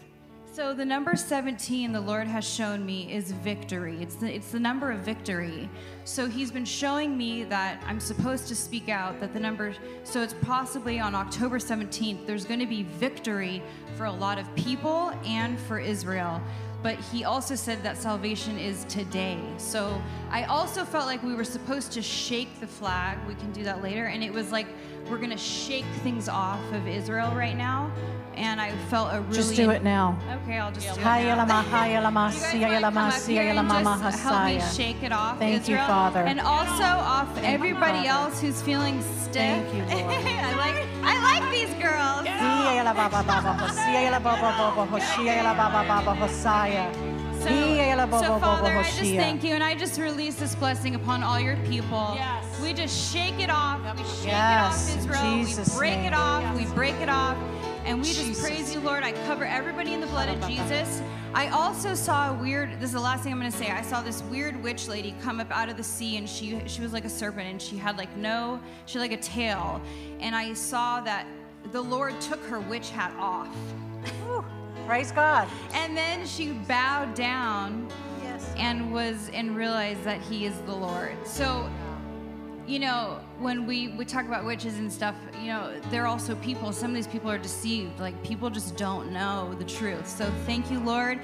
So the number 17 the Lord has shown me is victory. It's the, it's the number of victory. So he's been showing me that I'm supposed to speak out that the number so it's possibly on October 17th there's going to be victory for a lot of people and for Israel. But he also said that salvation is today. So I also felt like we were supposed to shake the flag. We can do that later and it was like we're going to shake things off of Israel right now. And I felt a really Just do it now. Okay, I'll just do it Hiya now. lama, hiya lama, You guys siya come up here and just help me shake it off, Thank you, Father. And also off everybody Father. else who's feeling stiff. Thank you, Lord. I like I like these girls. Siya la baba baba, ho, siya la baba baba, ho, siya la baba baba, hosaya. So, Hiya la baba so Father, I just thank you and I just release this blessing upon all your people. Yes. We just shake it off. We shake Yes, it off, Israel. Jesus' we break name. it off. We break it off. And we just Jesus. praise you, Lord. I cover everybody in the blood of Jesus. I also saw a weird, this is the last thing I'm going to say. I saw this weird witch lady come up out of the sea and she she was like a serpent and she had like no, she had like a tail. And I saw that the Lord took her witch hat off. Praise God. And then she bowed down Yes. and was and realized that he is the Lord. So, you know, when we we talk about witches and stuff, you know, they're also people. Some of these people are deceived. Like people just don't know the truth. So, thank you, Lord.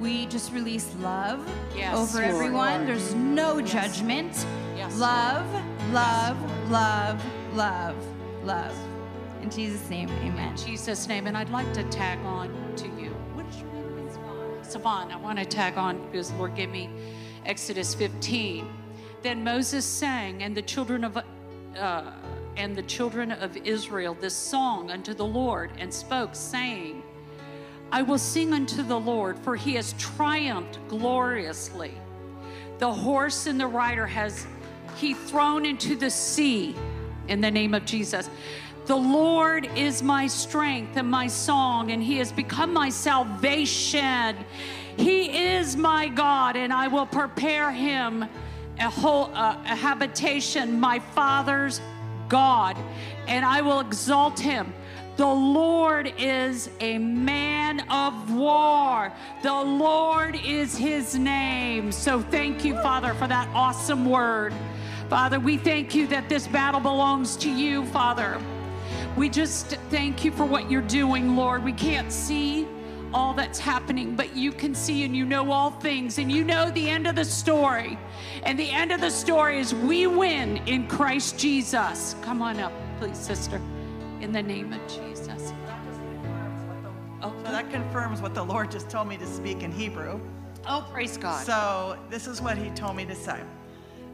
We just release love Yes, over Lord. everyone. There's no judgment. Yes, love, love, love, love, love. In Jesus' name, amen. In Jesus' name. And I'd like to tag on to you. What is your name? Savon. I want to tag on because the Lord gave me Exodus 15. Then Moses sang, and the children of uh, and the children of Israel this song unto the Lord, and spoke, saying, I will sing unto the Lord, for he has triumphed gloriously. The horse and the rider has he thrown into the sea in the name of Jesus. The Lord is my strength and my song, and he has become my salvation. He is my God, and I will prepare him a whole uh, a habitation, my father's God, and I will exalt him. The Lord is a man of war. The Lord is his name. So thank you, Father, for that awesome word. Father, we thank you that this battle belongs to you, Father. We just thank you for what you're doing, Lord. We can't see all that's happening, but you can see and you know all things, and you know the end of the story. And the end of the story is we win in Christ Jesus. Come on up, please, sister, in the name of Jesus. Oh, So that confirms what the Lord just told me to speak in Hebrew. Oh, praise God. So this is what he told me to say.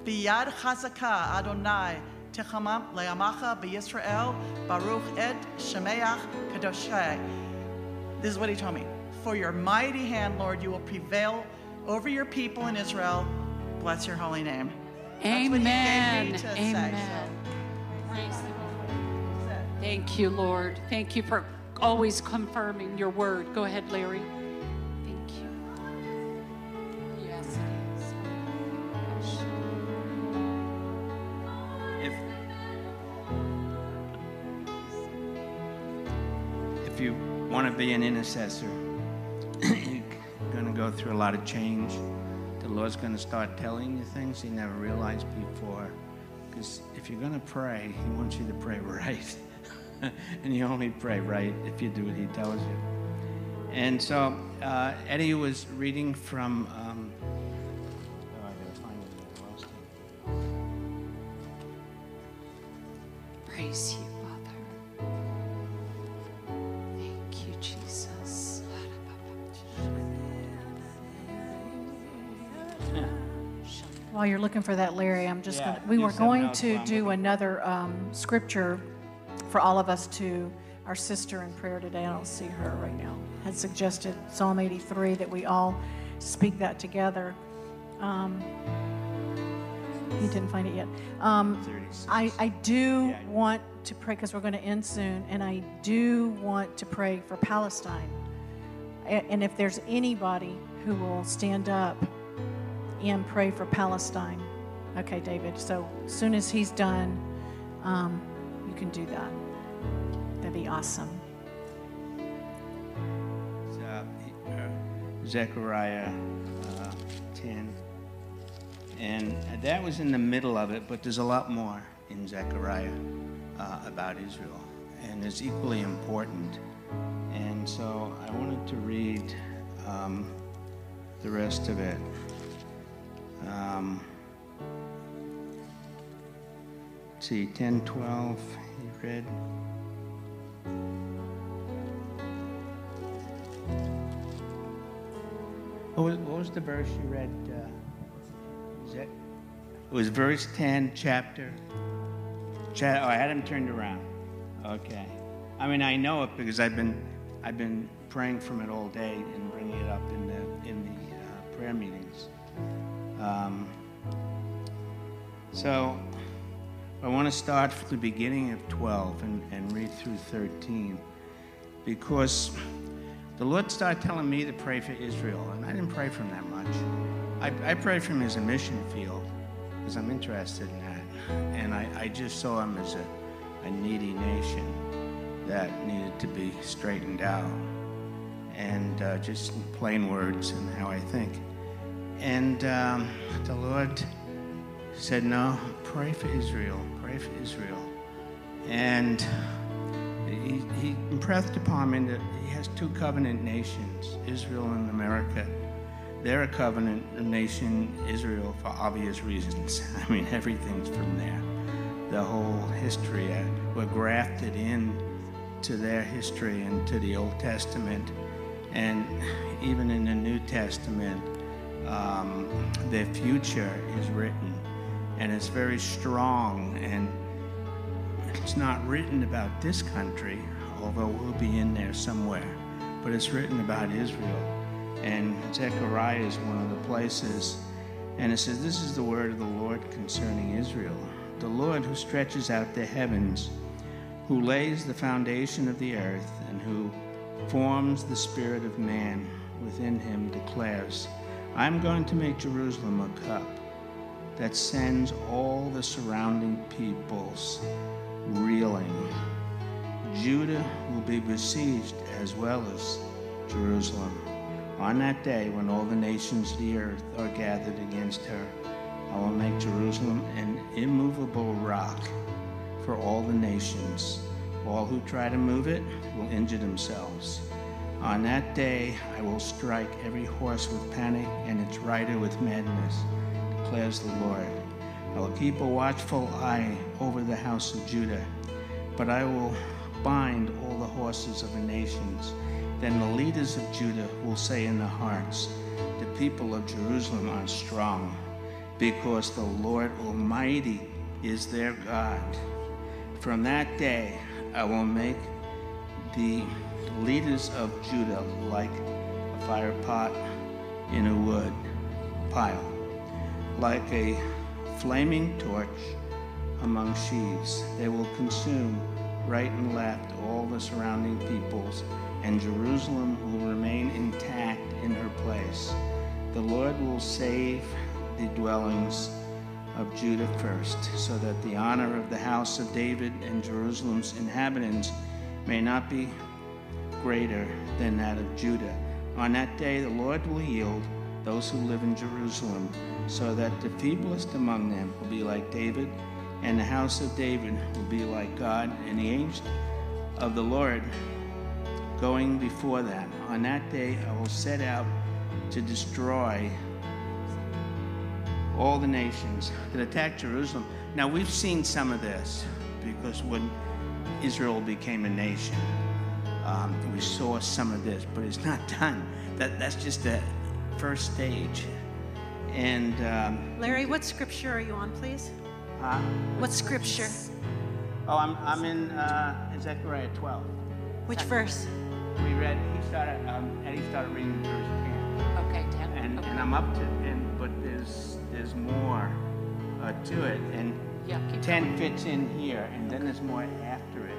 Biyad chazaka Adonai techamam le'amacha b'Yisrael baruch et shemeach kadoshai. This is what he told me. For your mighty hand, Lord, you will prevail over your people in Israel. Bless your holy name. That's what he gave me Amen. say, Amen. so. Praise the Lord. Thank you, Lord. Thank you for always confirming your word. Go ahead, Larry. Want to be an intercessor, you're going to go through a lot of change. The Lord's going to start telling you things you never realized before. Because if you're going to pray, He wants you to pray right. and you only pray right if you do what He tells you. And so uh, Eddie was reading from. Um, looking for that, Larry, I'm just Yeah, to, we were going to I'm do another um, scripture for all of us to our sister in prayer today. I don't see her right now. Had suggested Psalm 83 that we all speak that together. Um, he didn't find it yet. Um, 36. I, I do Yeah. want to pray because we're going to end soon, and I do want to pray for Palestine. A- And if there's anybody who will stand up and pray for Palestine. Okay, David. So as soon as he's done, um, you can do that. That'd be awesome. Uh, uh, Zechariah uh, 10. And that was in the middle of it, but there's a lot more in Zechariah uh, about Israel. And it's equally important. And so I wanted to read um, the rest of it. Um, see, 10, 12, you read. What was, what was the verse you read? Uh, that, it was verse 10, chapter. Cha- oh, I had him turned around. Okay. I mean, I know it because I've been, I've been praying from it all day and bringing it up in the, in the uh, prayer meetings. Um, so I want to start from the beginning of 12 and, and read through 13 because the Lord started telling me to pray for Israel, and I didn't pray for him that much. I, I prayed for him as a mission field because I'm interested in that. And I, I just saw him as a, a needy nation that needed to be straightened out. And uh, just in plain words and how I think. And um, the Lord said, No, pray for Israel, pray for Israel. And he, he impressed upon me that he has two covenant nations, Israel and America. They're a covenant nation, Israel, for obvious reasons. I mean, everything's from there. The whole history, uh, we're grafted in to their history and to the Old Testament. And even in the New Testament, um, their future is written. And it's very strong and it's not written about this country, although we'll be in there somewhere, but it's written about Israel. And Zechariah is one of the places. And it says, This is the word of the Lord concerning Israel. The Lord who stretches out the heavens, who lays the foundation of the earth, and who forms the spirit of man within him declares, I'm going to make Jerusalem a cup that sends all the surrounding peoples reeling. Judah will be besieged as well as Jerusalem. On that day, when all the nations of the earth are gathered against her, I will make Jerusalem an immovable rock for all the nations. All who try to move it will injure themselves. On that day, I will strike every horse with panic and its rider with madness, declares the Lord. I will keep a watchful eye over the house of Judah, but I will bind all the horses of the nations. Then the leaders of Judah will say in their hearts, the people of Jerusalem are strong, because the Lord Almighty is their God. From that day, I will make the leaders of Judah like a fire pot in a wood pile, like a flaming torch among sheaves. They will consume right and left all the surrounding peoples, and Jerusalem will remain intact in her place. The Lord will save the dwellings of Judah first, so that the honor of the house of David and Jerusalem's inhabitants may not be greater than that of Judah. On that day, the Lord will yield those who live in Jerusalem, so that the feeblest among them will be like David, and the house of David will be like God, and the angel of the Lord going before them. On that day, I will set out to destroy all the nations that attack Jerusalem. Now, we've seen some of this because when Israel became a nation, um, we saw some of this, but it's not done. That, that's just the first stage. And um, Larry, what scripture are you on, please? uh, What scripture? oh, I'm, I'm in uh, Zechariah 12. Which verse? We read, he started, um, Eddie started reading verse 10. Okay, 10. And, okay. and I'm up to, and, but there's, there's more uh, to it. And Yeah, keep 10 fits in here, and then there's more.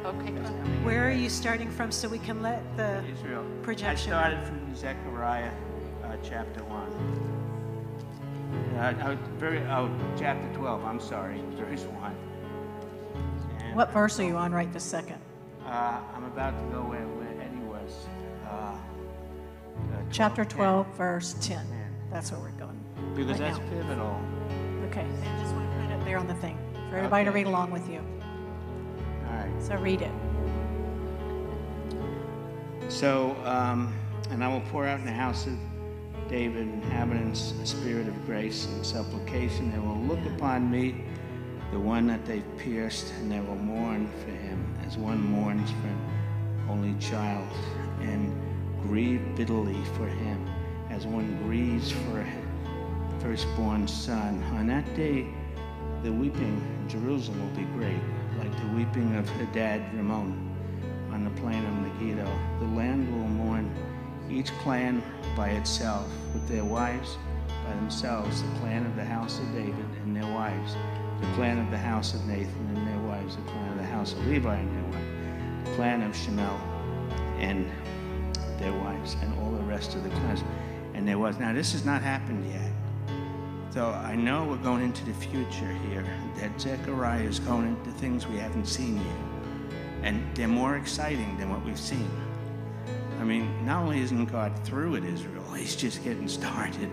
Okay, That's good. coming Where are you starting from so we can let the. Israel. projection? I started from Zechariah uh, chapter 1. Uh, uh, very, oh, chapter 12, I'm sorry, verse 1. And, What verse are you on right this second? Uh, I'm about to go where, where Eddie was. Uh, uh, Chapter 10. 12, verse 10. 10. That's where we're going. Because right that's now. pivotal. Okay, I just want to put it there on the thing for everybody to read along with you. Right. So read it. So, um, and I will pour out in the house of David and inhabitants a spirit of grace and supplication. They will look upon me, the one that they've pierced, and they will mourn for him as one mourns for an only child, and grieve bitterly for him as one grieves for a firstborn son. On that day, the weeping in Jerusalem will be great, like the weeping of Hadad Rimmon on the plain of Megiddo. The land will mourn, each clan by itself, with their wives by themselves, the clan of the house of David and their wives, the clan of the house of Nathan and their wives, the clan of the house of Levi and their wives, the clan of Shimei and their wives, and all the rest of the clans and their wives. Now, this has not happened yet. So I know we're going into the future here, that Zechariah is going into things we haven't seen yet. And they're more exciting than what we've seen. I mean, not only isn't God through with Israel, he's just getting started.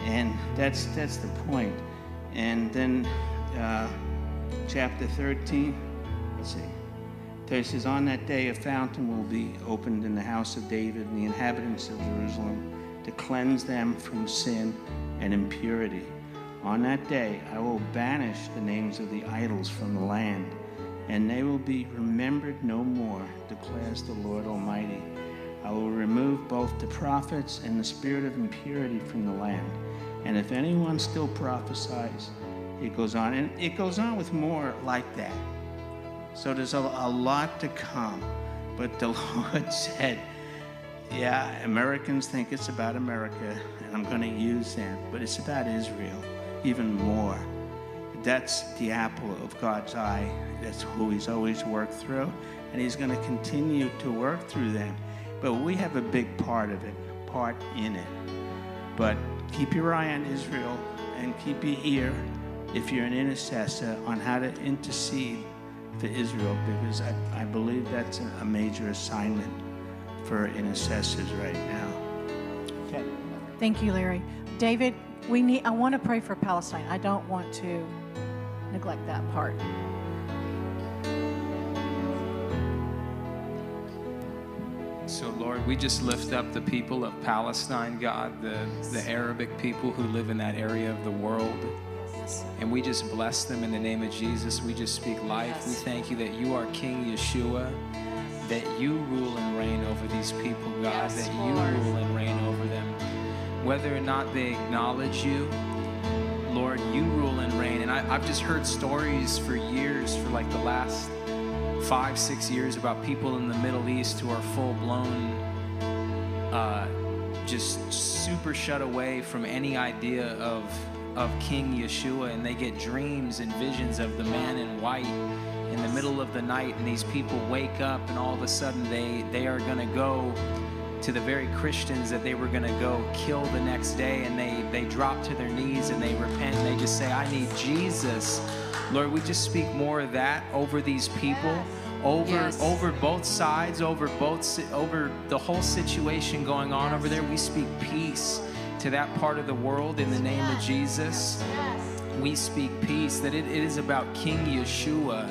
And that's, that's the point. And then uh, chapter 13, let's see. There says, On that day a fountain will be opened in the house of David and the inhabitants of Jerusalem to cleanse them from sin and impurity. On that day I will banish the names of the idols from the land, and they will be remembered no more, declares the Lord Almighty. I will remove both the prophets and the spirit of impurity from the land. And if anyone still prophesies, it goes on. And it goes on with more like that. So there's a, a lot to come. But the Lord said, yeah, Americans think it's about America, I'm going to use them, but it's about Israel even more. That's the apple of God's eye. That's who He's always worked through, and He's going to continue to work through them. But we have a big part of it, part in it. But keep your eye on Israel and keep your ear, if you're an intercessor, on how to intercede for Israel, because I, I believe that's a, a major assignment for intercessors right now. Okay. Thank you, Larry. David, we need, I want to pray for Palestine. I don't want to neglect that part. So, Lord, we just lift up the people of Palestine, God, the, the Arabic people who live in that area of the world. And we just bless them in the name of Jesus. We just speak life. We thank you that you are King Yeshua, that you rule and reign over these people, God, Yes, that Lord. you rule and reign over them. Whether or not they acknowledge you, Lord, you rule and reign. And I, I've just heard stories for years, for like the last five, six years, about people in the Middle East who are full blown, uh, just super shut away from any idea of of King Yeshua, and they get dreams and visions of the man in white in the middle of the night, and these people wake up, and all of a sudden they they are going to go to the very Christians that they were going to go kill the next day, and they they drop to their knees and they repent. And they just say, "I need Jesus." Lord, we just speak more of that over these people, over Yes. over both sides, over both over the whole situation going on over there. We speak peace to that part of the world in the name of Jesus. We speak peace that it, it is about King Yeshua.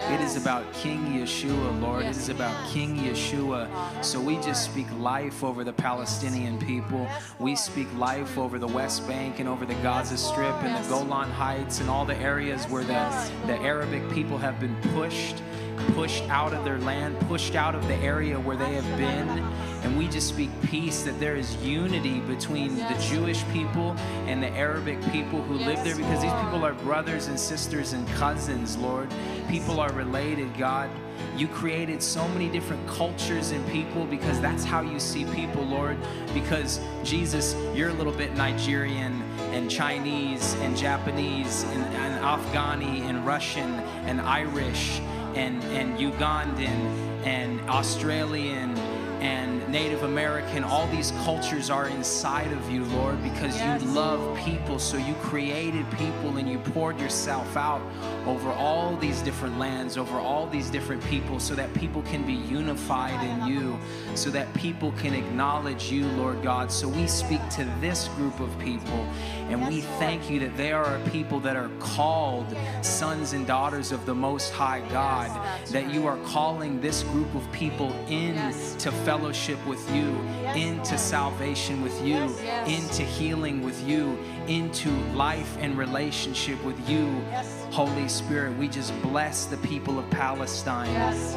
It is about King Yeshua, Lord. It is about King Yeshua. So we just speak life over the Palestinian people. We speak life over the West Bank and over the Gaza Strip and the Golan Heights and all the areas where the, the Arabic people have been pushed, pushed out of their land, pushed out of the area where they have been. And we just speak peace that there is unity between the Jewish people and the Arabic people who live there because these people are brothers and sisters and cousins, Lord. People are related, God. You created so many different cultures and people because that's how you see people, Lord. Because Jesus, you're a little bit Nigerian and Chinese and Japanese and, and Afghani and Russian and Irish and, and Ugandan and Australian and Native American, all these cultures are inside of you, Lord, because you love people. So you created people and you poured yourself out over all these different lands, over all these different people, so that people can be unified in you, so that people can acknowledge you, Lord God. So we speak to this group of people and we thank you that they are people that are called sons and daughters of the Most High God, that you are calling this group of people into fellowship with you, into salvation with you, into healing with you, into life and relationship with you. Holy Spirit, we just bless the people of Palestine.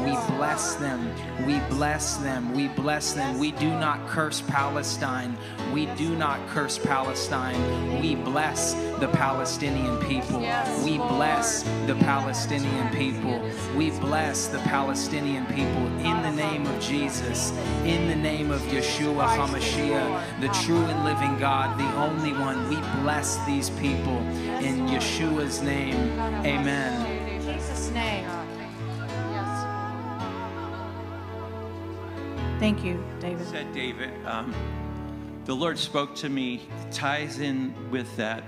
We bless them. We bless them. We bless them. We do not curse Palestine. We do not curse Palestine. We bless the Palestinian people. We bless the Palestinian people. We bless the Palestinian people in the name of Jesus, in the name of Yeshua HaMashiach, the true and living God, the only one. We bless these people in Yeshua's name. Amen. In Jesus' name. Thank you, David. said David, um, the Lord spoke to me, ties in with that.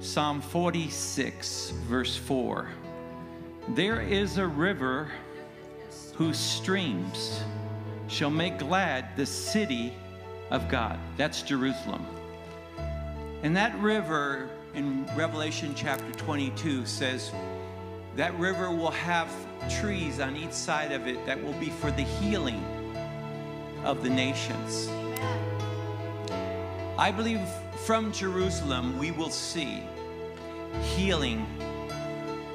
Psalm 46, verse 4. There is a river whose streams shall make glad the city of God. That's Jerusalem. And that river in Revelation chapter 22 says that river will have trees on each side of it that will be for the healing of the nations. I believe from Jerusalem we will see healing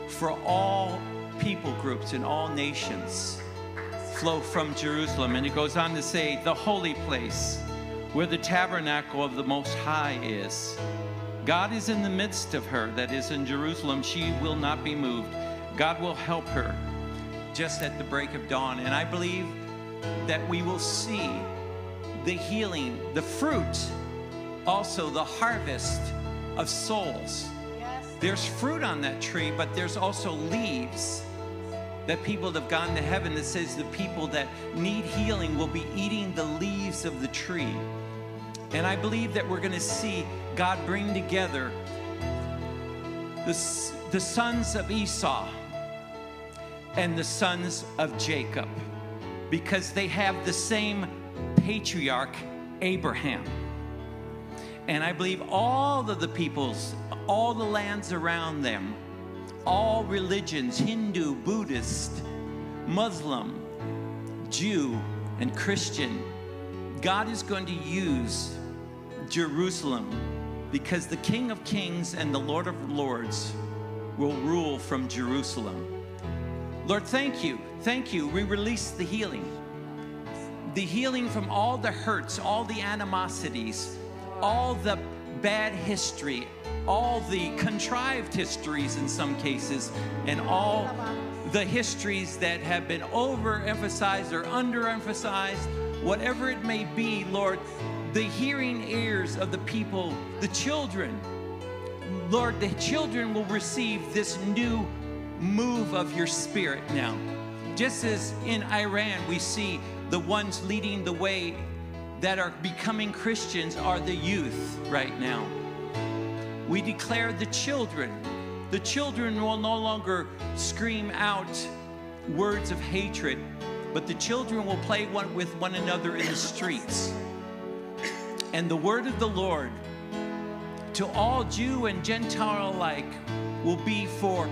for all people groups and all nations flow from Jerusalem. And it goes on to say, the holy place where the tabernacle of the Most High is. God is in the midst of her, that is in Jerusalem. She will not be moved. God will help her just at the break of dawn. And I believe that we will see the healing, the fruit, also the harvest of souls. There's fruit on that tree, but there's also leaves that people that have gone to heaven that says the people that need healing will be eating the leaves of the tree. And I believe that we're going to see God bring together the, the sons of Esau and the sons of Jacob because they have the same patriarch, Abraham. And I believe all of the peoples, all the lands around them, all religions Hindu, Buddhist, Muslim, Jew, and Christian God is going to use Jerusalem because the King of Kings and the Lord of Lords will rule from Jerusalem. Lord, thank you. Thank you. We release the healing. The healing from all the hurts, all the animosities, all the bad history, all the contrived histories in some cases, and all the histories that have been overemphasized or underemphasized, whatever it may be, Lord, the hearing ears of the people, the children, Lord, the children will receive this new move of your spirit now. Just as in Iran, we see the ones leading the way that are becoming Christians are the youth right now. We declare the children. The children will no longer scream out words of hatred, but the children will play one with one another in the streets. And the word of the Lord to all Jew and Gentile alike will be for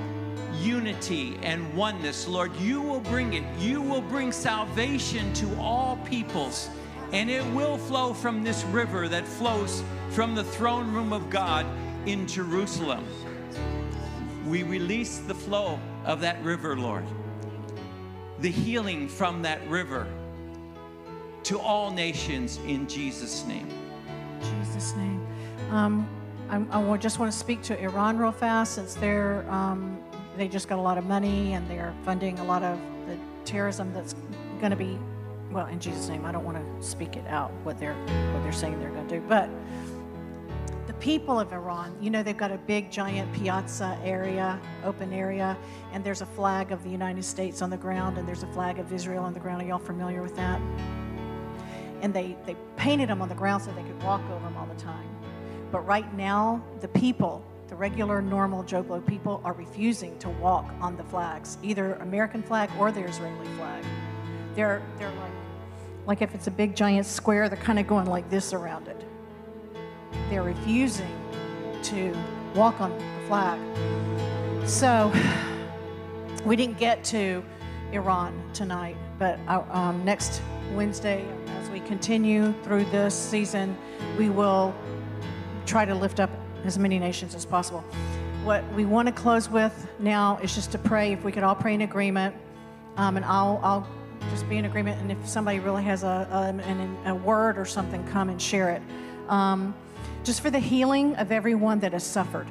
unity and oneness. Lord, you will bring it. You will bring salvation to all peoples, and it will flow from this river that flows from the throne room of God in Jerusalem. We release the flow of that river, Lord, the healing from that river to all nations in Jesus' name. Jesus' name. Um, I, I just want to speak to Iran real fast since they're um, they just got a lot of money and they're funding a lot of the terrorism that's going to be well in Jesus' name. I don't want to speak it out what they're what they're saying they're going to do, but the people of Iran, you know, they've got a big giant piazza area, open area, and there's a flag of the United States on the ground and there's a flag of Israel on the ground. Are y'all familiar with that? And they, they painted them on the ground so they could walk over them all the time. But right now, the people, the regular, normal Joe Blow people, are refusing to walk on the flags, either American flag or the Israeli flag. They're, they're like, like if it's a big giant square, they're kind of going like this around it. They're refusing to walk on the flag. So we didn't get to Iran tonight, but uh, um, next Wednesday, we continue through this season, we will try to lift up as many nations as possible. What we want to close with now is just to pray. If we could all pray in agreement, um, and I'll, I'll just be in agreement. And if somebody really has a, a, an- a word or something, come and share it. Um, just for the healing of everyone that has suffered.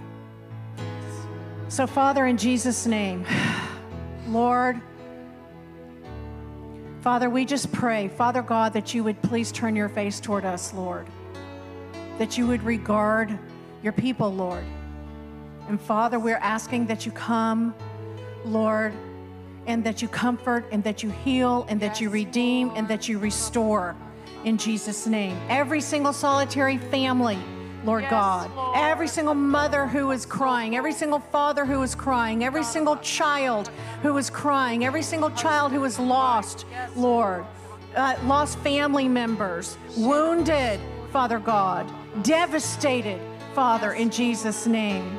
So, Father, in Jesus' name, Lord, Father, we just pray, Father God, that you would please turn your face toward us, Lord. That you would regard your people, Lord. And Father, we're asking that you come, Lord, and that you comfort and that you heal and that you redeem and that you restore in Jesus' name. Every single solitary family, Lord God. Every single mother who is crying, every single father who is crying, every single child who is crying, every single child who is lost, Lord. Uh, lost family members, wounded, Father God, devastated, Father, in Jesus' name.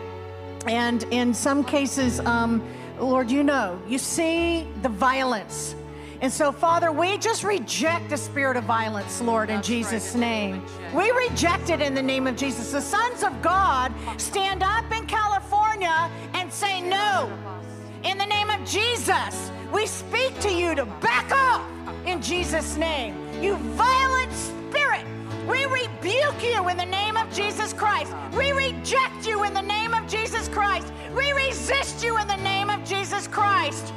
And in some cases, um, Lord, you know, you see the violence. And so, Father, we just reject the spirit of violence, Lord, in Jesus' name. We reject it in the name of Jesus. The sons of God stand up in California and say no. In the name of Jesus, we speak to you to back off in Jesus' name. You violent spirit, we rebuke you in the name of Jesus Christ. We reject you in the name of Jesus Christ. We resist you in the name of Jesus Christ.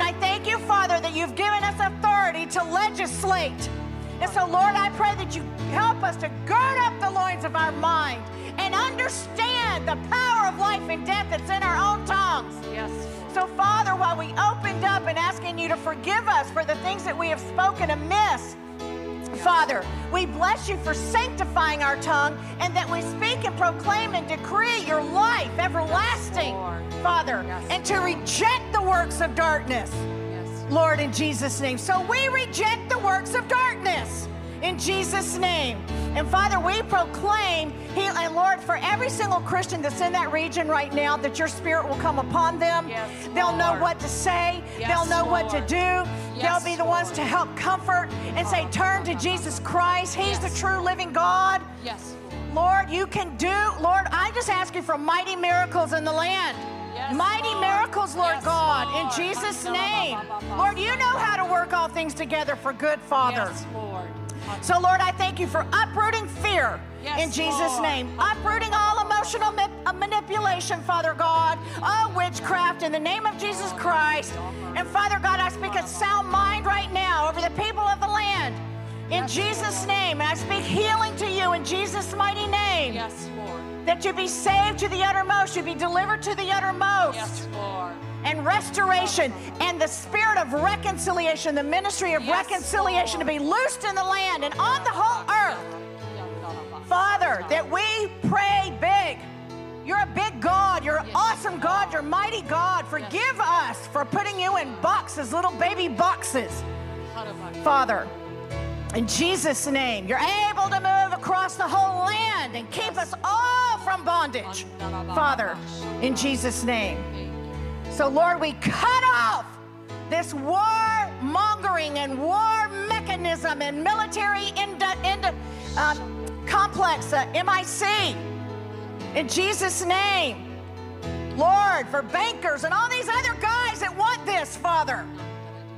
And I thank you, Father, that you've given us authority to legislate. And so, Lord, I pray that you help us to gird up the loins of our mind and understand the power of life and death that's in our own tongues. Yes. So, Father, while we opened up and asking you to forgive us for the things that we have spoken amiss, Father, we bless you for sanctifying our tongue and that we speak and proclaim and decree your life everlasting, Father, and to reject the works of darkness. Lord, in Jesus' name. So we reject the works of darkness in Jesus' name. And Father, we proclaim, heal, and Lord, for every single Christian that's in that region right now, that your spirit will come upon them. Yes, They'll know what to say, yes, they'll know what to do. Yes, They'll be the ones to help comfort and say, Turn to Jesus Christ. He's the true living God. Yes. Lord, you can do, Lord, I just ask you for mighty miracles in the land. Yes, mighty miracles, Lord God, in Jesus' name. Lord, you know how to work all things together for good, Father. Yes, Lord. So, Lord, I thank you for uprooting fear Yes, in Jesus' Lord. name, uprooting all emotional ma- uh, manipulation, Father God, all witchcraft in the name of Jesus Christ. And Father God, I speak a sound mind right now over the people of the land. In Jesus' name, and I speak healing to you in Jesus' mighty name. Yes, Lord. That you be saved to the uttermost, you be delivered to the uttermost Yes, Lord. And restoration and the spirit of reconciliation, the ministry of Yes, reconciliation to be loosed in the land and on the whole earth. Father, that we pray big. You're a big God. You're an awesome God. You're mighty God. Forgive us for putting you in boxes, little baby boxes. Father, in Jesus' name, you're able to move across the whole land and keep us all from bondage. Father, in Jesus' name. So, Lord, we cut off this war mongering and war mechanism and military ind- ind- uh, complex, uh, MIC, in Jesus' name. Lord, for bankers and all these other guys that want this, Father,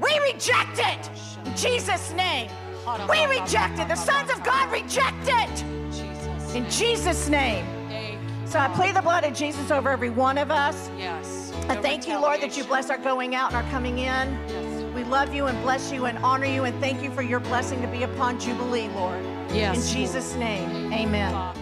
we reject it in Jesus' name. We reject it. The sons of God reject it in Jesus' name. So I plead the blood of Jesus over every one of us. Yes. I thank you, Lord, that you bless our going out and our coming in. We love you and bless you and honor you and thank you for your blessing to be upon Jubilee, Lord. Yes, In Jesus' name, amen.